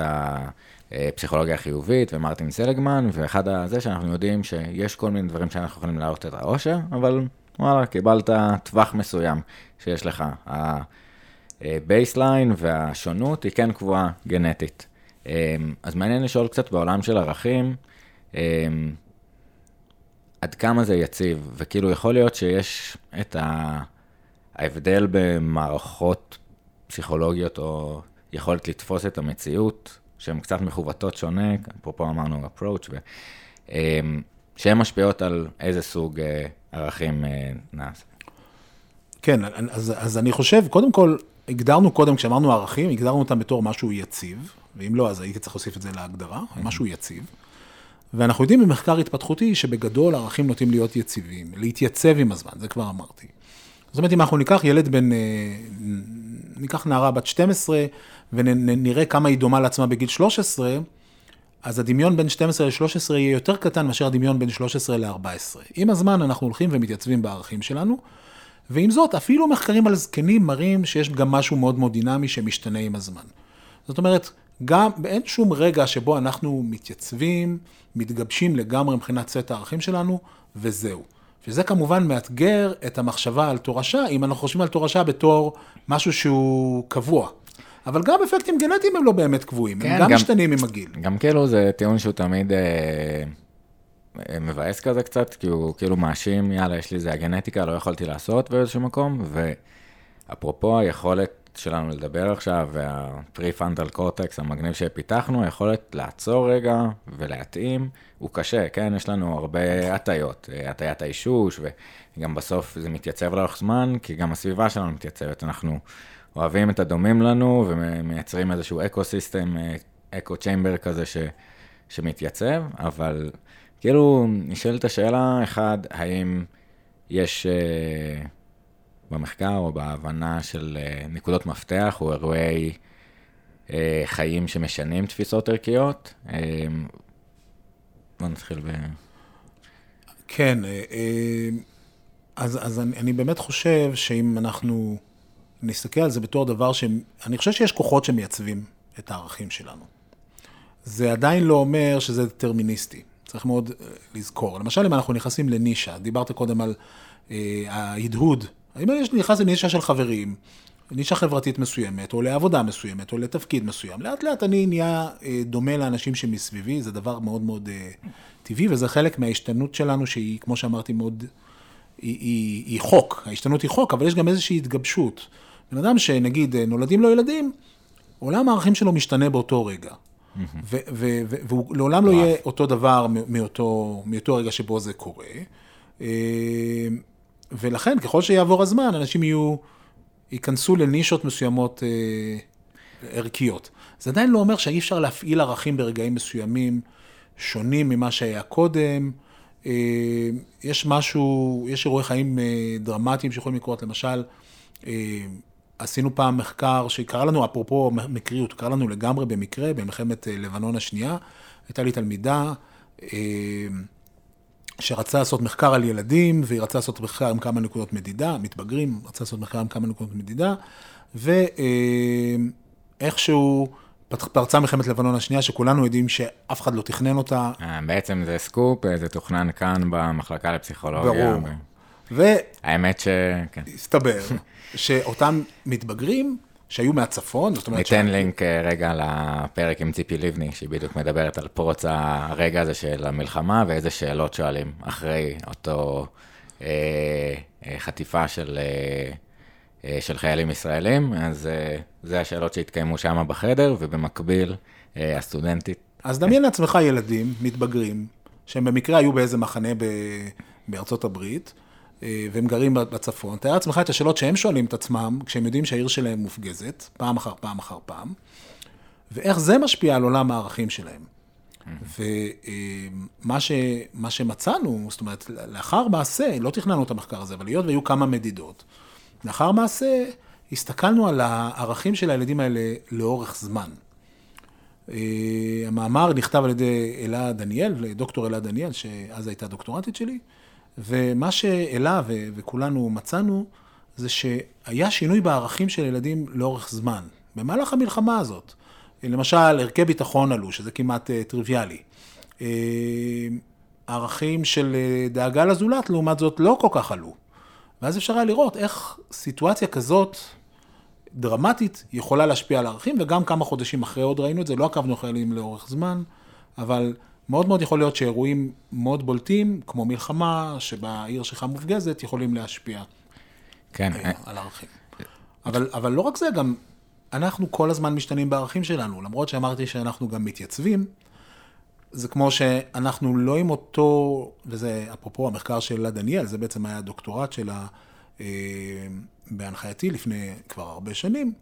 הפסיכולוגיה החיובית ומרטין סלגמן, ואחד הזה שאנחנו יודעים שיש כל מיני דברים שאנחנו יכולים להעלות את העושר, אבל וואלה, קיבלת טווח מסוים שיש לך. ה baseline והשונות היא כן קבועה גנטית. אמ, אז מעניין לשאול קצת בעולם של ערכים, אמ, עד כמה זה יציב, וכאילו יכול להיות שיש את ההבדל במערכות פסיכולוגיות או יכולת לתפוס את המציאות, שהן קצת מכווננות שונה, אפרופו אמרנו approach, ו, אמ, שהן משפיעות על איזה סוג אה, ערכים אה, נעשה. כן, אז, אז אני חושב, קודם כל, הגדרנו קודם, כשאמרנו ערכים, הגדרנו אותם בתור משהו יציב, ואם לא, אז הייתי צריך להוסיף את זה להגדרה, mm-hmm. משהו יציב. ואנחנו יודעים במחקר התפתחותי שבגדול ערכים נוטים להיות יציבים, להתייצב עם הזמן, זה כבר אמרתי. זאת אומרת, אם אנחנו ניקח ילד בן, אה, ניקח נערה בת 12, ונראה כמה היא דומה לעצמה בגיל 13, אז הדמיון בין 12 ל-13 יהיה יותר קטן מאשר הדמיון בין 13 ל-14. עם הזמן אנחנו הולכים ומתייצבים בערכים שלנו, ועם זאת, אפילו מחקרים על זקנים מראים שיש גם משהו מאוד מאוד דינמי שמשתנה עם הזמן. זאת אומרת, גם אין שום רגע שבו אנחנו מתייצבים, מתגבשים לגמרי מבחינת סט הערכים שלנו, וזהו. וזה כמובן מאתגר את המחשבה על תורשה, אם אנחנו חושבים על תורשה בתור משהו שהוא קבוע. אבל גם אפקטים גנטיים הם לא באמת קבועים, כן, הם גם, גם משתנים עם הגיל. גם כאילו זה טיעון שהוא תמיד אה, אה, מבאס כזה קצת, כי הוא כאילו מאשים, יאללה, יש לי זה הגנטיקה, לא יכולתי לעשות באיזשהו מקום, ואפרופו היכולת שלנו לדבר עכשיו, והפרי-פנטל קורטקס המגניב שפיתחנו, היכולת לעצור רגע ולהתאים, הוא קשה, כן? יש לנו הרבה הטיות, אה, הטיית האישוש, וגם בסוף זה מתייצב לאורך זמן, כי גם הסביבה שלנו מתייצבת, אנחנו... אוהבים את הדומים לנו ומייצרים איזשהו ecosystem, echo chamber כזה ש, שמתייצב, אבל כאילו נשאלת השאלה, אחד, האם יש אה, במחקר או בהבנה של אה, נקודות מפתח או אירועי אה, חיים שמשנים תפיסות ערכיות? אה, בוא נתחיל ב... כן, אז, אז אני, אני באמת חושב שאם אנחנו נסתכל על זה בתור דבר ש... אני חושב שיש כוחות שמייצבים את הערכים שלנו. זה עדיין לא אומר שזה דטרמיניסטי, צריך מאוד uh, לזכור. למשל, אם אנחנו נכנסים לנישה, דיברת קודם על uh, ההדהוד, אם אני נכנס לנישה של חברים, נישה חברתית מסוימת, או לעבודה מסוימת, או לתפקיד מסוים, לאט לאט אני נהיה uh, דומה לאנשים שמסביבי, זה דבר מאוד מאוד uh, טבעי, וזה חלק מההשתנות שלנו, שהיא, כמו שאמרתי, מאוד... היא, היא, היא חוק, ההשתנות היא חוק, אבל יש גם איזושהי התגבשות. בן אדם שנגיד נולדים לו ילדים, עולם הערכים שלו משתנה באותו רגע. והוא לעולם לא יהיה אותו דבר מאותו, מאותו רגע שבו זה קורה. אה, ולכן, ככל שיעבור הזמן, אנשים יהיו, ייכנסו לנישות מסוימות אה, ערכיות. זה עדיין לא אומר שאי אפשר להפעיל ערכים ברגעים מסוימים שונים ממה שהיה קודם. אה, יש משהו, יש אירועי חיים אה, דרמטיים שיכולים לקרות, למשל, אה, עשינו פעם מחקר שקרה לנו, אפרופו מקריות, קרה לנו לגמרי במקרה, במלחמת לבנון השנייה. הייתה לי תלמידה שרצה לעשות מחקר על ילדים, והיא רצה לעשות מחקר עם כמה נקודות מדידה, מתבגרים, רצה לעשות מחקר עם כמה נקודות מדידה, ואיכשהו פרצה מלחמת לבנון השנייה, שכולנו יודעים שאף אחד לא תכנן אותה. אה, בעצם זה סקופ, זה תוכנן כאן במחלקה לפסיכולוגיה. ברור. ו... האמת ש... כן. הסתבר שאותם מתבגרים, שהיו מהצפון, זאת אומרת... ניתן ש... לינק אה, רגע לפרק עם ציפי לבני, שהיא בדיוק מדברת על פרוץ הרגע הזה של המלחמה, ואיזה שאלות שואלים אחרי אותו אה, אה, חטיפה של, אה, אה, של חיילים ישראלים, אז אה, זה השאלות שהתקיימו שם בחדר, ובמקביל אה, הסטודנטית... אז דמיין לעצמך ילדים, מתבגרים, שהם במקרה היו באיזה מחנה ב... בארצות הברית, והם גרים בצפון, תאר לעצמך את השאלות שהם שואלים את עצמם, כשהם יודעים שהעיר שלהם מופגזת, פעם אחר פעם אחר פעם, ואיך זה משפיע על עולם הערכים שלהם. ומה ש, שמצאנו, זאת אומרת, לאחר מעשה, לא תכננו את המחקר הזה, אבל היות והיו כמה מדידות, לאחר מעשה הסתכלנו על הערכים של הילדים האלה לאורך זמן. אה, המאמר נכתב על ידי אלה דניאל, דוקטור אלה דניאל, שאז הייתה דוקטורטית שלי, ומה שאלה ו- וכולנו מצאנו, זה שהיה שינוי בערכים של ילדים לאורך זמן, במהלך המלחמה הזאת. למשל, ערכי ביטחון עלו, שזה כמעט uh, טריוויאלי. Uh, ערכים של uh, דאגה לזולת, לעומת זאת, לא כל כך עלו. ואז אפשר היה לראות איך סיטואציה כזאת דרמטית יכולה להשפיע על ערכים, וגם כמה חודשים אחרי עוד ראינו את זה, לא עקבנו אחרי ילדים לאורך זמן, אבל מאוד מאוד יכול להיות שאירועים מאוד בולטים, כמו מלחמה, שבה העיר שלך מופגזת, יכולים להשפיע כן. אה, על הערכים. אבל, אבל לא רק זה, גם אנחנו כל הזמן משתנים בערכים שלנו, למרות שאמרתי שאנחנו גם מתייצבים, זה כמו שאנחנו לא עם אותו, וזה אפרופו המחקר של לה דניאל, זה בעצם היה הדוקטורט שלה אה, בהנחייתי לפני כבר הרבה שנים,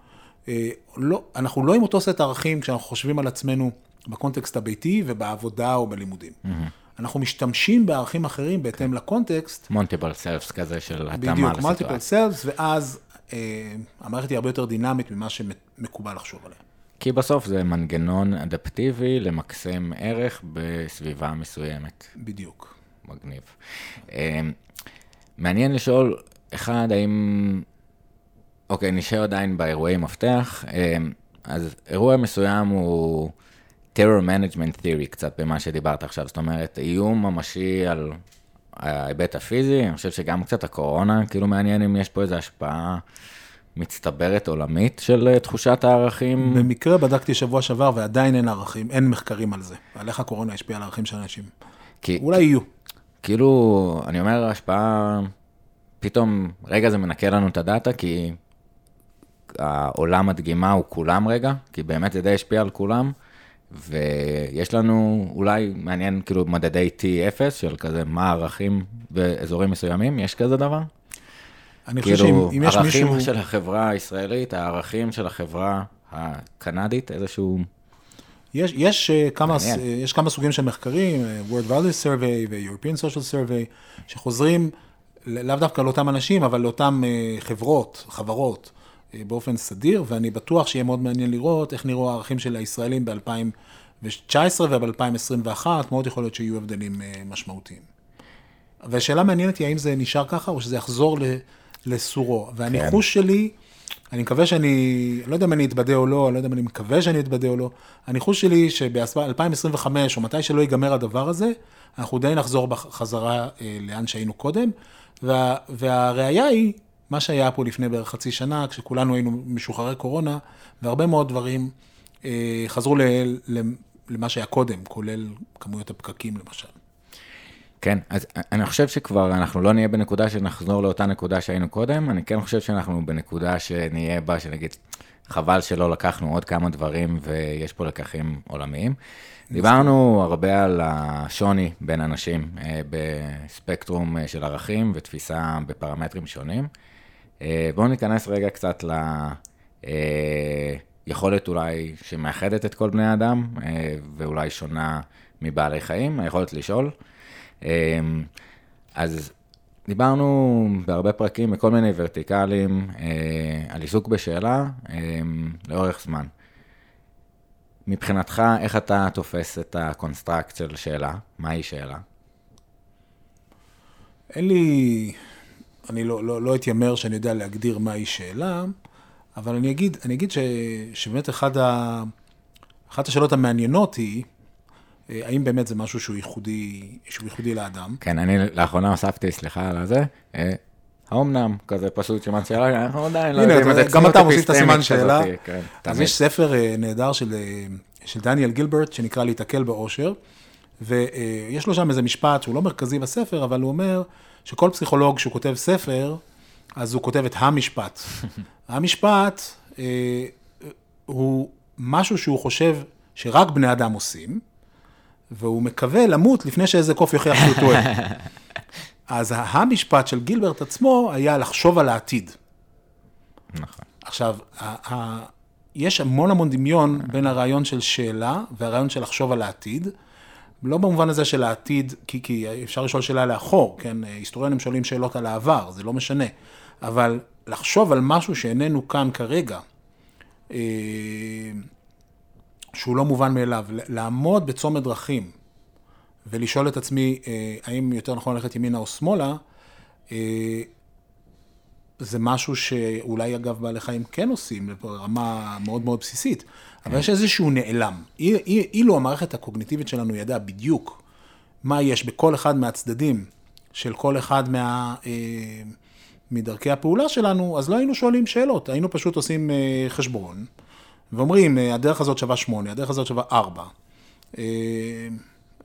אה, לא, אנחנו לא עם אותו סט ערכים כשאנחנו חושבים על עצמנו בקונטקסט הביתי ובעבודה או בלימודים. אנחנו משתמשים בערכים אחרים בהתאם לקונטקסט. מולטיפל סלפס כזה של התאמה לסיטואציה. בדיוק, מולטיפל סלפס, ואז אה, המערכת היא הרבה יותר דינמית ממה שמקובל לחשוב עליה. כי בסוף זה מנגנון אדפטיבי למקסם ערך בסביבה מסוימת. בדיוק. מגניב. אה, מעניין לשאול, אחד, האם... אוקיי, נשאר עדיין באירועי מפתח. אה, אז אירוע מסוים הוא... terror management theory קצת במה שדיברת עכשיו, זאת אומרת, איום ממשי על ההיבט הפיזי, אני חושב שגם קצת הקורונה, כאילו מעניין אם יש פה איזו השפעה מצטברת עולמית של אה, תחושת הערכים. במקרה בדקתי שבוע שעבר ועדיין אין ערכים, אין מחקרים על זה, על איך הקורונה השפיעה על הערכים של אנשים. כי, אולי יהיו. כאילו, אני אומר, ההשפעה, פתאום, רגע זה מנקה לנו את הדאטה, כי העולם הדגימה הוא כולם רגע, כי באמת זה די השפיע על כולם. ויש לנו אולי, מעניין, כאילו, מדדי T0 של כזה, מה הערכים באזורים מסוימים, יש כזה דבר? אני חושב כאילו, שאם יש מישהו... ערכים של החברה הישראלית, הערכים של החברה הקנדית, איזשהו... יש, יש, uh, כמה, uh, יש כמה סוגים של מחקרים, uh, World Value Survey ו-European Social Survey, שחוזרים לאו דווקא לאותם אנשים, אבל לאותם חברות, חברות, באופן סדיר, ואני בטוח שיהיה מאוד מעניין לראות איך נראו הערכים של הישראלים ב-2019 וב-2021, מאוד יכול להיות שיהיו הבדלים אה, משמעותיים. והשאלה מעניינת היא האם זה נשאר ככה או שזה יחזור לסורו. והניחוש כן. שלי, אני מקווה שאני, לא יודע אם אני אתבדה או לא, אני לא יודע אם אני מקווה שאני אתבדה או לא, הניחוש שלי שב-2025 או מתי שלא ייגמר הדבר הזה, אנחנו די נחזור בחזרה אה, לאן שהיינו קודם, וה, והראיה היא מה שהיה פה לפני בערך חצי שנה, כשכולנו היינו משוחררי קורונה, והרבה מאוד דברים אה, חזרו ל, ל, למה שהיה קודם, כולל כמויות הפקקים למשל. כן, אז אני חושב שכבר אנחנו לא נהיה בנקודה שנחזור לאותה נקודה שהיינו קודם, אני כן חושב שאנחנו בנקודה שנהיה בה, שנגיד, חבל שלא לקחנו עוד כמה דברים ויש פה לקחים עולמיים. דיברנו הרבה על השוני בין אנשים אה, בספקטרום אה, של ערכים ותפיסה בפרמטרים שונים. אה, בואו ניכנס רגע קצת ליכולת אולי שמאחדת את כל בני האדם, ואולי שונה מבעלי חיים, היכולת לשאול. אז דיברנו בהרבה פרקים, בכל מיני ורטיקלים, על עיסוק בשאלה לאורך זמן. מבחינתך, איך אתה תופס את ה construct של שאלה? מהי שאלה? אין לי, אני לא, לא, לא אתיימר שאני יודע להגדיר מהי שאלה, אבל אני אגיד, אני אגיד ש, שבאמת אחד ה, אחת השאלות המעניינות היא, אה, האם באמת זה משהו שהוא ייחודי, שהוא ייחודי לאדם? כן, אני לאחרונה הוספתי, סליחה על הזה, אה, האומנם, כזה פשוט סימן שאלה, אנחנו עדיין לא יודעים את זה. גם אתה מוסיף את הסימן שאלה. כן, אז יש ספר אה, נהדר אה, של דניאל גילברט, שנקרא להתקל באושר, ויש לו שם איזה משפט שהוא לא מרכזי בספר, אבל הוא אומר שכל פסיכולוג שהוא כותב ספר, אז הוא כותב את המשפט. המשפט אה, הוא משהו שהוא חושב שרק בני אדם עושים, והוא מקווה למות לפני שאיזה קוף יוכיח שהוא טועה. אז המשפט של גילברט עצמו היה לחשוב על העתיד. נכון. עכשיו, יש המון המון דמיון בין הרעיון של שאלה והרעיון של לחשוב על העתיד. לא במובן הזה של העתיד, כי, כי אפשר לשאול שאלה לאחור, כן? היסטוריונים שואלים שאלות על העבר, זה לא משנה. אבל לחשוב על משהו שאיננו כאן כרגע, אה, שהוא לא מובן מאליו, לעמוד בצומת דרכים, ולשאול את עצמי אה, האם יותר נכון ללכת ימינה או שמאלה, אה, זה משהו שאולי אגב בעלי חיים כן עושים ברמה מאוד מאוד בסיסית, אבל. יש איזשהו נעלם. אילו המערכת הקוגניטיבית שלנו ידעה בדיוק מה יש בכל אחד מהצדדים של כל אחד מה, אה, מדרכי הפעולה שלנו, אז לא היינו שואלים שאלות, היינו פשוט עושים חשבון, ואומרים, הדרך הזאת שווה שמונה, הדרך הזאת שווה ארבע.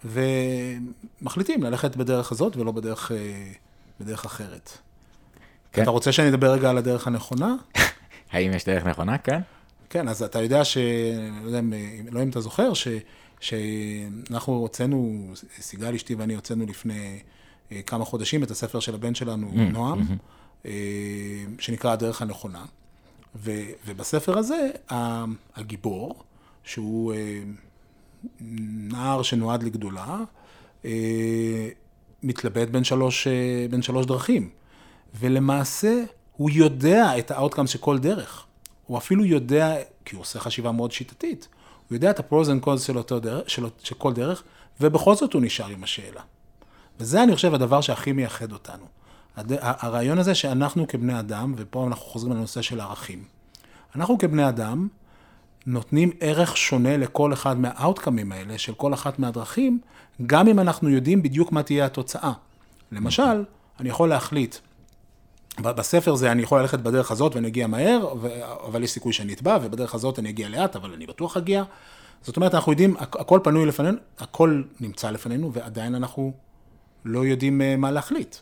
ומחליטים ללכת בדרך הזאת ולא בדרך, אה, בדרך אחרת. כן. אתה רוצה שאני אדבר רגע על הדרך הנכונה? האם יש דרך נכונה? כן. כן, אז אתה יודע ש... לא יודע אם, לא אם אתה זוכר, ש... שאנחנו הוצאנו, סיגל אשתי ואני הוצאנו לפני אה, כמה חודשים את הספר של הבן שלנו, mm, נועם, mm-hmm. שנקרא הדרך הנכונה. ו... ובספר הזה, הגיבור, שהוא נער שנועד לגדולה, אה, מתלבט בין שלוש, אה, בין שלוש דרכים. ולמעשה, הוא יודע את ה-outcomes של כל דרך. הוא אפילו יודע, כי הוא עושה חשיבה מאוד שיטתית, הוא יודע את ה-pros and cons של, דרך, של, של כל דרך, ובכל זאת הוא נשאר עם השאלה. וזה, אני חושב, הדבר שהכי מייחד אותנו. הד... הרעיון הזה שאנחנו כבני אדם, ופה אנחנו חוזרים לנושא של ערכים. אנחנו כבני אדם, נותנים ערך שונה לכל אחד מהאאוטקאמים האלה, של כל אחת מהדרכים, גם אם אנחנו יודעים בדיוק מה תהיה התוצאה. למשל, אני יכול להחליט, בספר זה אני יכול ללכת בדרך הזאת ואני אגיע מהר, אבל יש סיכוי שאני אטבע, ובדרך הזאת אני אגיע לאט, אבל אני בטוח אגיע. זאת אומרת, אנחנו יודעים, הכל פנוי לפנינו, הכל נמצא לפנינו, ועדיין אנחנו לא יודעים אה, מה להחליט.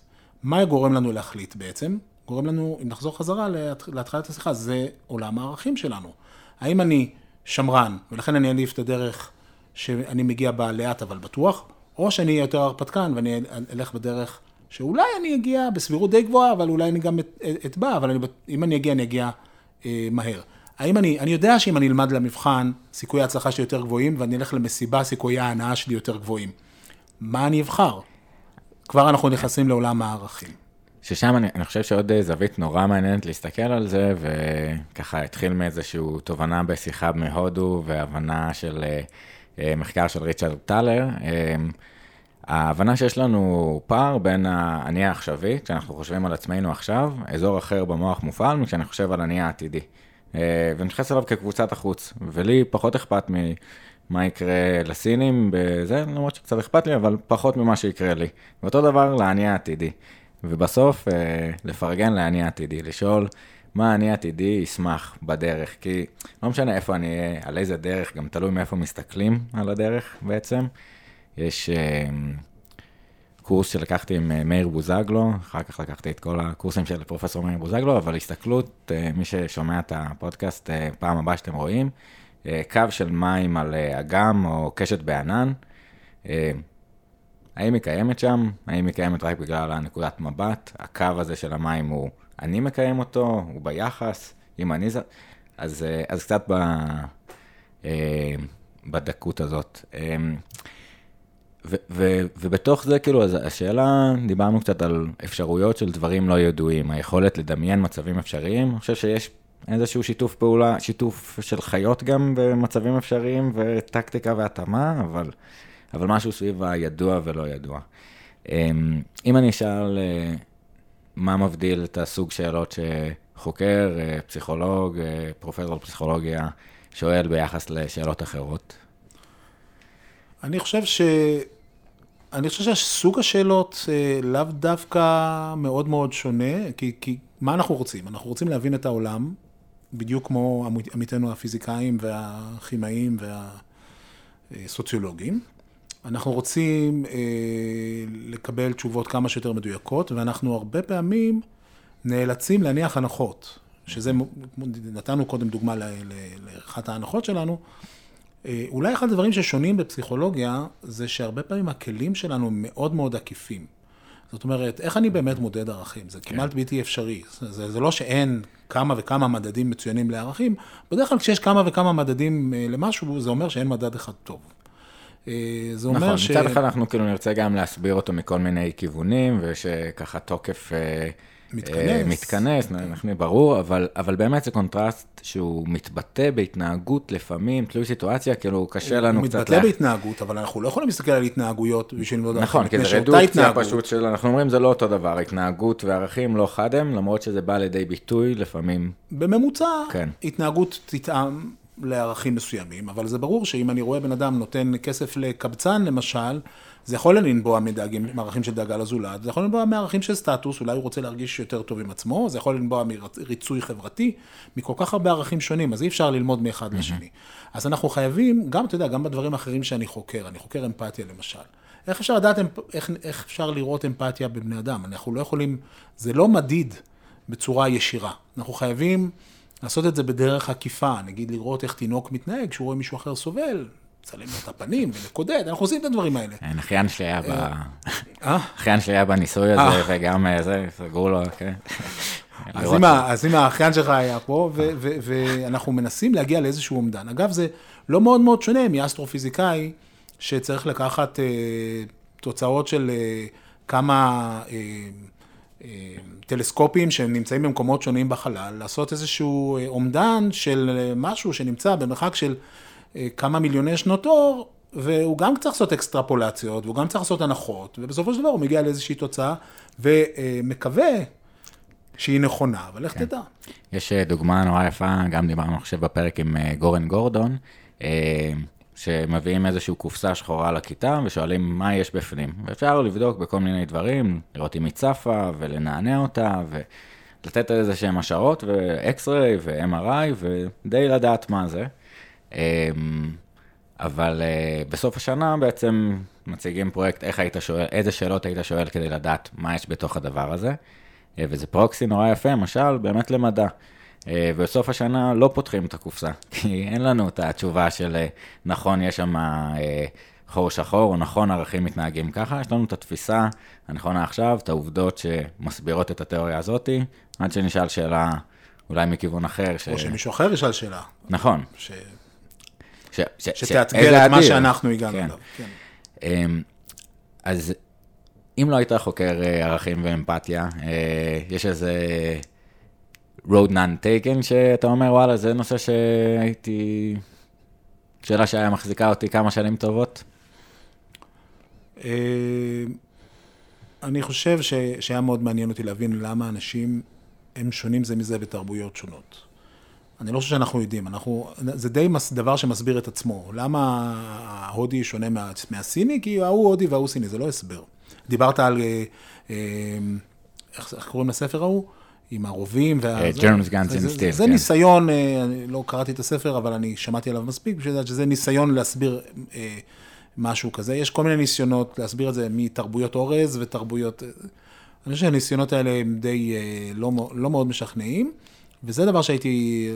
מה גורם לנו להחליט בעצם? גורם לנו, אם נחזור חזרה להתחלת השיחה, זה עולם הערכים שלנו. האם אני שמרן, ולכן אני אעדיף את הדרך שאני מגיע בה לאט אבל בטוח, או שאני אהיה יותר הרפתקן ואני אלך בדרך שאולי אני אגיע בסבירות די גבוהה, אבל אולי אני גם אטבע, אבל אני, אם אני אגיע, אני אגיע אה, מהר. האם אני, אני יודע שאם אני אלמד למבחן, סיכויי ההצלחה שלי יותר גבוהים, ואני אלך למסיבה, סיכויי ההנאה שלי יותר גבוהים. מה אני אבחר? כבר אנחנו נכנסים לעולם הערכים. ששם אני, אני חושב שעוד זווית נורא מעניינת להסתכל על זה, וככה התחיל מאיזושהי תובנה בשיחה מהודו והבנה של uh, מחקר של ריצ'רד טלר. ההבנה שיש לנו פער בין האני העכשווי, כשאנחנו חושבים על עצמנו עכשיו, אזור אחר במוח מופעל, מכשאני חושב על אני העתידי. Uh, ונתייחס אליו כקבוצת החוץ, ולי פחות אכפת ממה יקרה לסינים בזה, למרות שקצת אכפת לי, אבל פחות ממה שיקרה לי. ואותו דבר לאני העתידי. ובסוף אה, לפרגן לאני עתידי, לשאול מה אני עתידי ישמח בדרך, כי לא משנה איפה אני אהיה, על איזה דרך, גם תלוי מאיפה מסתכלים על הדרך בעצם. יש אה, קורס שלקחתי עם אה, מאיר בוזגלו, אחר כך לקחתי את כל הקורסים של פרופסור מאיר בוזגלו, אבל הסתכלות, אה, מי ששומע את הפודקאסט, אה, פעם הבאה שאתם רואים, קו של מים על אגם או קשת בענן. האם היא קיימת שם? האם היא קיימת רק בגלל הנקודת מבט? הקו הזה של המים הוא, אני מקיים אותו, הוא ביחס, אם אני זה... אז, אז קצת ב, בדקות הזאת. ו- ו- ובתוך זה, כאילו, אז השאלה, דיברנו קצת על אפשרויות של דברים לא ידועים, היכולת לדמיין מצבים אפשריים, אני חושב שיש איזשהו שיתוף פעולה, שיתוף של חיות גם במצבים אפשריים וטקטיקה והתאמה, אבל, אבל משהו סביב הידוע ולא ידוע. אמ, אם אני אשאל אה, מה מבדיל את הסוג שאלות שחוקר, אה, פסיכולוג, אה, פרופסור לפסיכולוגיה, שואל ביחס לשאלות אחרות. אני חושב ש... אני חושב שסוג השאלות אה, לאו דווקא מאוד מאוד שונה, כי, כי מה אנחנו רוצים? אנחנו רוצים להבין את העולם, בדיוק כמו עמית- עמיתינו הפיזיקאים והכימאים והסוציולוגים. אנחנו רוצים אה, לקבל תשובות כמה שיותר מדויקות, ואנחנו הרבה פעמים נאלצים להניח הנחות, שזה, נתנו קודם דוגמה לאחת ההנחות שלנו, אולי אחד הדברים ששונים בפסיכולוגיה, זה שהרבה פעמים הכלים שלנו מאוד מאוד עקיפים. זאת אומרת, איך אני באמת מודד ערכים? זה כמעט בלתי אפשרי. זה, זה לא שאין כמה וכמה מדדים מצוינים לערכים, בדרך כלל כשיש כמה וכמה מדדים אה, למשהו, זה אומר שאין מדד אחד טוב. אה, זה אומר נכון, ש... מצד אחד אנחנו כאילו נרצה גם להסביר אותו מכל מיני כיוונים, ושככה תוקף אה, מתכנס. אה, מתכנס, אנחנו ברור, אבל, אבל באמת זה construct שהוא מתבטא בהתנהגות לפעמים, תלוי סיטואציה, כאילו קשה לנו הוא קצת... מתבטא לה- בהתנהגות, אבל אנחנו לא יכולים להסתכל על התנהגות בשביל ערכים. נכון, כי זה רדוקציה פשוט של, אנחנו אומרים זה לא אותו דבר, התנהגות וערכים לא חד הם, למרות שזה בא לידי ביטוי לפעמים. בממוצע, כן. התנהגות תטעם לערכים מסוימים, אבל זה ברור שאם אני רואה בן אדם נותן כסף לקבצן למשל, זה יכול לנבוע מדאגים, מערכים של דאגה לזולת, זה יכול לנבוע מערכים של סטטוס, אולי הוא רוצה להרגיש יותר טוב עם עצמו, זה יכול לנבוע מריצוי חברתי, מכל כך הרבה ערכים שונים, אז אי אפשר ללמוד מאחד לשני. אז אנחנו חייבים, גם, אתה יודע, גם בדברים האחרים שאני חוקר, אני חוקר אמפתיה למשל. איך אפשר לדעת, איך, איך אפשר לראות אמפתיה בבני אדם? אנחנו לא יכולים, זה לא מדיד בצורה ישירה. אנחנו חייבים לעשות את זה בדרך עקיפה, נגיד לראות איך תינוק מתנהג כשהוא רואה מישהו אחר סובל, לצלם לו את הפנים ולקודד, אנחנו עושים את הדברים האלה. כן, אחיין שלי היה ב... אה? אחיין שלי היה בניסוי הזה, וגם אה, זה, סגרו לו, כן. אז אם, האחיין שלך היה פה, ואנחנו מנסים להגיע לאיזשהו אומדן. אגב, זה לא מאוד מאוד שונה מאסטרופיזיקאי, שצריך לקחת אה, תוצאות של אה, כמה אה, אה, טלסקופים שהם נמצאים במקומות שונים בחלל, לעשות איזשהו אה, אומדן של אה, משהו שנמצא במרחק של אה, כמה מיליוני שנות אור, והוא גם צריך לעשות אקסטרפולציות, והוא גם צריך לעשות הנחות, ובסופו של דבר הוא מגיע לאיזושהי תוצאה, ומקווה שהיא נכונה, אבל איך תדע? יש דוגמה נורא יפה, גם דיברנו, חושב, בפרק עם גורן גורדון, שמביאים איזושהי קופסה שחורה לכיתה ושואלים מה יש בפנים. ואפשר לבדוק בכל מיני דברים, לראות אם היא צפה ולנענע אותה, ולתת איזה שהם השערות, ו-X-ray ו-MRI, ודי לדעת מה זה. אה, אבל uh, בסוף השנה בעצם מציגים פרויקט, איך היית שואל, איזה שאלות היית שואל כדי לדעת מה יש בתוך הדבר הזה. Uh, וזה פרוקסי נורא יפה, למשל, באמת למדע. Uh, ובסוף השנה לא פותחים את הקופסה, כי אין לנו את התשובה של uh, נכון, יש שם uh, חור שחור, או נכון, ערכים מתנהגים ככה, יש לנו את התפיסה הנכונה עכשיו, את העובדות שמסבירות את התיאוריה הזאתי, עד שנשאל שאלה אולי מכיוון אחר. ש... או שמישהו אחר ישאל שאלה, נכון. ש... ש... ש... שתאתגר את מה. שאנחנו הגענו כן. אליו. כן. אמ, אז אם לא היית חוקר אה, ערכים ואמפתיה, אה, יש איזה road non taken שאתה אומר, וואלה, זה נושא שהייתי... שאלה שהיה מחזיקה אותי כמה שנים טובות? אה, אני חושב ש... שהיה מאוד מעניין אותי להבין למה אנשים הם שונים זה מזה בתרבויות שונות. אני לא חושב שאנחנו יודעים, אנחנו, זה די מס, דבר שמסביר את עצמו. למה ההודי שונה מה, מהסיני? כי ההוא הודי וההוא סיני, זה לא הסבר. דיברת על, אה, אה, איך, איך קוראים לספר ההוא? עם הרובים וה... אה, זה- Germs, Guns and זה- Steel, זה כן. ניסיון, אה, אני לא קראתי את הספר, אבל אני שמעתי עליו מספיק, בשביל לדעת שזה ניסיון להסביר אה, משהו כזה. יש כל מיני ניסיונות להסביר את זה מתרבויות אורז ותרבויות... אני חושב שהניסיונות האלה הם די אה, לא, לא מאוד משכנעים, וזה דבר שהייתי,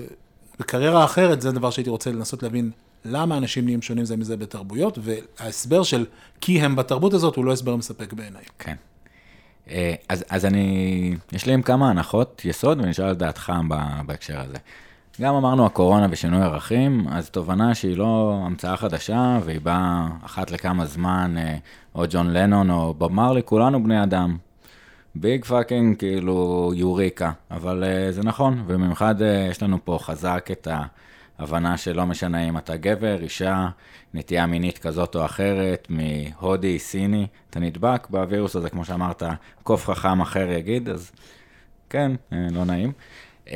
בקריירה אחרת, זה דבר שהייתי רוצה לנסות להבין למה אנשים נהיים שונים זה מזה בתרבויות, וההסבר של כי הם בתרבות הזאת הוא לא הסבר מספק בעיניי. כן. אה, אז, אז אני, יש לי עם כמה הנחות יסוד, ואני אשאל את דעתך בהקשר הזה. גם אמרנו הקורונה ושינוי ערכים, אז תובנה שהיא לא המצאה חדשה, והיא באה אחת לכמה זמן, אה, או ג'ון לנון או בוב מרלי, כולנו בני אדם. big fucking כאילו יוריקה, אבל אה, זה נכון, ובמיוחד יש לנו פה חזק את ההבנה שלא משנה אם אתה גבר, אישה, נטייה מינית כזאת או אחרת, מהודי, סיני, אתה נדבק בווירוס הזה, כמו שאמרת, קוף חכם אחר יגיד, אז כן, אה, לא נעים. אמ,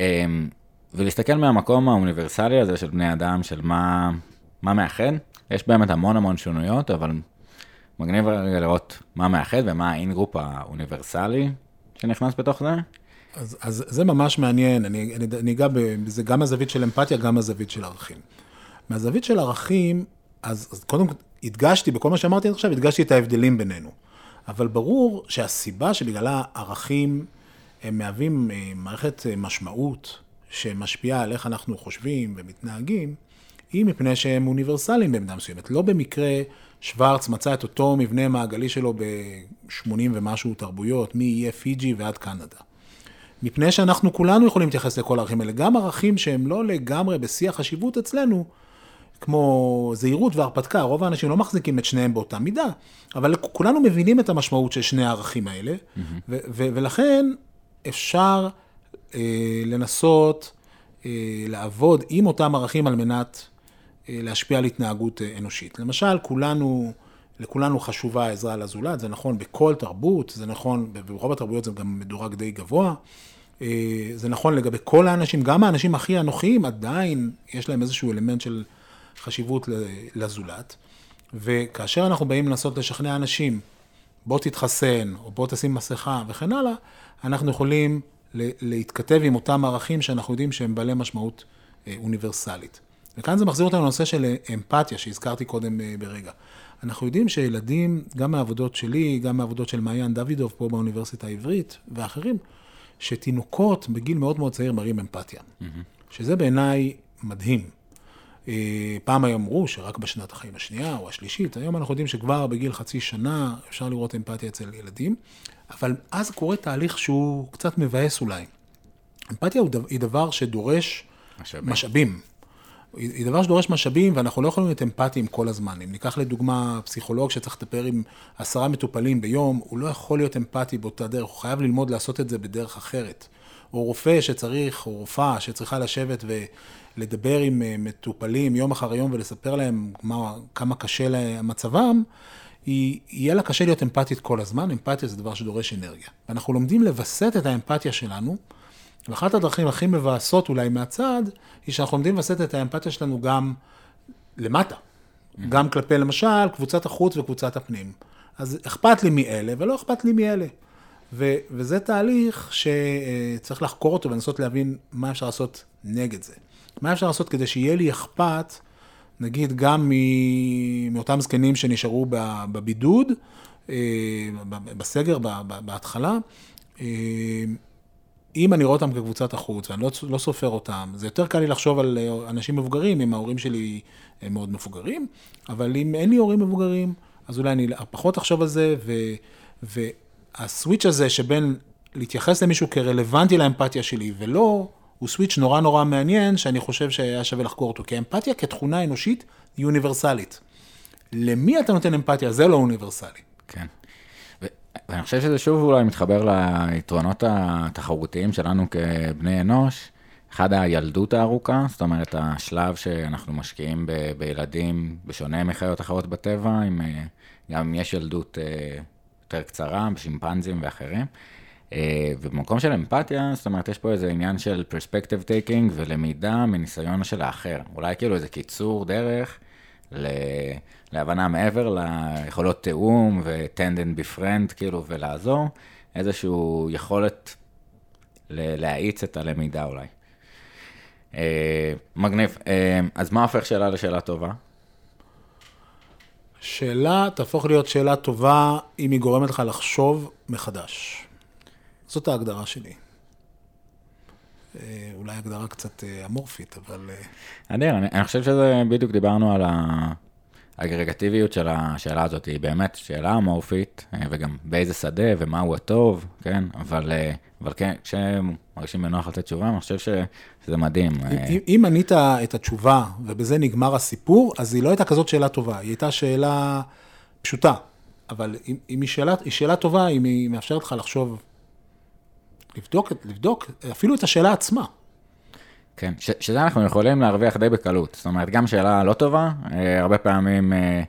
ולהסתכל מהמקום האוניברסלי הזה של בני אדם, של מה, מה מאחד, יש באמת המון המון שונויות, אבל מגניב רגע לראות מה מאחד ומה ה in-group האוניברסלי שנכנס בתוך זה. אז, אז זה ממש מעניין, אני, אני, אני אגע בזה גם מהזווית של אמפתיה, גם מהזווית של ערכים. מהזווית של ערכים, אז, אז קודם כל הדגשתי, בכל מה שאמרתי עכשיו, הדגשתי את ההבדלים בינינו. אבל ברור שהסיבה שבגללה ערכים הם מהווים אה, מערכת אה, משמעות שמשפיעה על איך אנחנו חושבים ומתנהגים, היא מפני שהם אוניברסליים במידה מסוימת. לא במקרה שוורץ מצא את אותו מבנה מעגלי שלו ב-80 ומשהו תרבויות, מאיי פיג'י ועד קנדה. מפני שאנחנו כולנו יכולים להתייחס לכל הערכים האלה, גם ערכים שהם לא לגמרי בשיא החשיבות אצלנו, כמו זהירות והרפתקה, רוב האנשים לא מחזיקים את שניהם באותה מידה, אבל כולנו מבינים את המשמעות של שני הערכים האלה, mm-hmm. ו- ו- ולכן אפשר אה, לנסות אה, לעבוד עם אותם ערכים על מנת אה, להשפיע על התנהגות אה, אנושית. למשל, כולנו, לכולנו חשובה העזרה לזולת, זה נכון בכל תרבות, זה נכון, ברוב התרבויות זה גם מדורג די גבוה. אה, זה נכון לגבי כל האנשים, גם האנשים הכי אנוכיים עדיין יש להם איזשהו אלמנט של חשיבות לזולת. וכאשר אנחנו באים לנסות לשכנע אנשים, בוא תתחסן, או בוא תשים מסכה וכן הלאה, אנחנו יכולים להתכתב עם אותם ערכים שאנחנו יודעים שהם בעלי משמעות אוניברסלית. וכאן זה מחזיר אותנו לנושא של אמפתיה שהזכרתי קודם אה, ברגע. אנחנו יודעים שילדים, גם מהעבודות שלי, גם מהעבודות של מעיין דוידוב פה באוניברסיטה העברית ואחרים, שתינוקות בגיל מאוד מאוד צעיר מראים אמפתיה. Mm-hmm. שזה בעיניי מדהים. אה, פעם היום אמרו שרק בשנת החיים השנייה או השלישית, היום אנחנו יודעים שכבר בגיל חצי שנה אפשר לראות אמפתיה אצל ילדים, אבל אז קורה תהליך שהוא קצת מבאס אולי. אמפתיה היא דבר שדורש משאבים. משאבים. היא דבר שדורש משאבים, ואנחנו לא יכולים להיות אמפתיים כל הזמן. אם ניקח לדוגמה פסיכולוג שצריך לטפל עם עשרה מטופלים ביום, הוא לא יכול להיות אמפתי באותה דרך, הוא חייב ללמוד לעשות את זה בדרך אחרת. או רופא שצריך, או רופאה שצריכה לשבת ולדבר עם אה, מטופלים יום אחר יום ולספר להם מה, כמה קשה להם מצבם, היא, יהיה לה קשה להיות אמפתית כל הזמן, אמפתיה זה דבר שדורש אנרגיה. ואנחנו לומדים לווסת את האמפתיה שלנו. ואחת הדרכים הכי מבאסות אולי מהצד, היא שאנחנו עומדים לווסת את האמפתיה שלנו גם למטה. Mm-hmm. גם כלפי, למשל, קבוצת החוץ וקבוצת הפנים. אז אכפת לי מאלה ולא אכפת לי מאלה. ו- וזה תהליך שצריך לחקור אותו ולנסות להבין מה אפשר לעשות נגד זה. מה אפשר לעשות כדי שיהיה לי אכפת, נגיד, גם מאותם זקנים שנשארו בבידוד, אה, בסגר בהתחלה, אה, אם אני רואה אותם כקבוצת החוץ ואני לא, לא סופר אותם, זה יותר קל לי לחשוב על אה, אנשים מבוגרים, אם ההורים שלי הם מאוד מבוגרים, אבל אם אין לי הורים מבוגרים, אז אולי אני פחות אחשוב על זה, ו, והסוויץ' הזה שבין להתייחס למישהו כרלוונטי לאמפתיה שלי ולא, הוא סוויץ' נורא נורא מעניין, שאני חושב שהיה שווה לחקור אותו, כי אמפתיה כתכונה אנושית היא אוניברסלית. למי אתה נותן אמפתיה? זה לא אוניברסלי. כן. ואני חושב שזה שוב אולי מתחבר ליתרונות התחרותיים שלנו כבני אנוש. אחד הילדות הארוכה, זאת אומרת השלב שאנחנו משקיעים ב- בילדים, בשונה מחיות אחרות בטבע, עם, אה, גם אם יש ילדות אה, יותר קצרה, בשימפנזים ואחרים. אה, ובמקום של אמפתיה, זאת אומרת, יש פה איזה עניין של perspective taking ולמידה מניסיון של האחר. אולי כאילו איזה קיצור דרך ל... להבנה מעבר ליכולות תיאום ו-tend and befriend, כאילו, ולעזור, איזושהי יכולת להאיץ את הלמידה אולי. אה, מגניב. אה, אז מה הופך שאלה לשאלה טובה? שאלה תהפוך להיות שאלה טובה אם היא גורמת לך לחשוב מחדש. זאת ההגדרה שלי. אה, אולי הגדרה קצת אמורפית, אבל... אדיר, אני, אני חושב שזה, בדיוק דיברנו על האגרגטיביות של השאלה הזאת, היא באמת שאלה אמורפית, וגם באיזה שדה ומהו הטוב, כן? אבל, אבל כן, כשמרגישים בנוח לתת תשובה, אני חושב שזה מדהים. אם, אם ענית את התשובה ובזה נגמר הסיפור, אז היא לא הייתה כזאת שאלה טובה, היא הייתה שאלה פשוטה. אבל אם, אם היא, שאלה, היא שאלה טובה, אם היא מאפשרת לך לחשוב לבדוק, לבדוק אפילו את השאלה עצמה. כן, ש, שזה אנחנו יכולים להרוויח די בקלות. זאת אומרת, גם שאלה לא טובה, אה, הרבה פעמים, אה,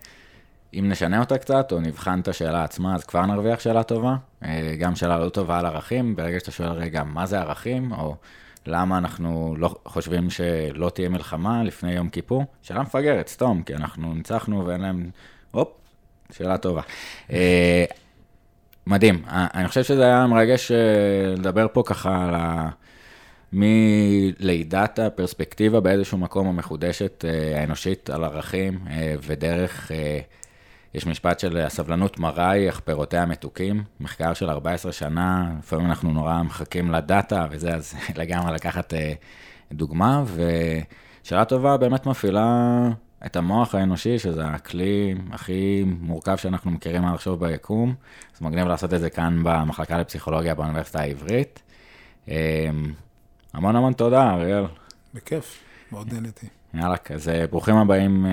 אם נשנה אותה קצת, או נבחן את השאלה עצמה, אז כבר נרוויח שאלה טובה. אה, גם שאלה לא טובה על ערכים, ברגע שאתה שואל, רגע, מה זה ערכים, או למה אנחנו לא חושבים שלא תהיה מלחמה לפני יום כיפור? שאלה מפגרת, סתום, כי אנחנו ניצחנו ואין להם, הופ, שאלה טובה. מדהים, אני חושב שזה היה מרגש לדבר פה ככה על ה... מלידת הפרספקטיבה באיזשהו מקום המחודשת אה, האנושית על ערכים ודרך, יש משפט של הסבלנות מראה היא אך פירותיה מתוקים, מחקר של 14 שנה, לפעמים אנחנו נורא מחכים לדאטה וזה, אז לגמרי לקחת דוגמה, ושאלה טובה באמת מפעילה את המוח האנושי, שזה הכלי הכי מורכב שאנחנו מכירים עד עכשיו ביקום. אז מגניב לעשות את זה כאן במחלקה לפסיכולוגיה באוניברסיטה העברית. המון המון תודה, אריאל. בכיף, מאוד נהניתי. יאללה, אז ברוכים הבאים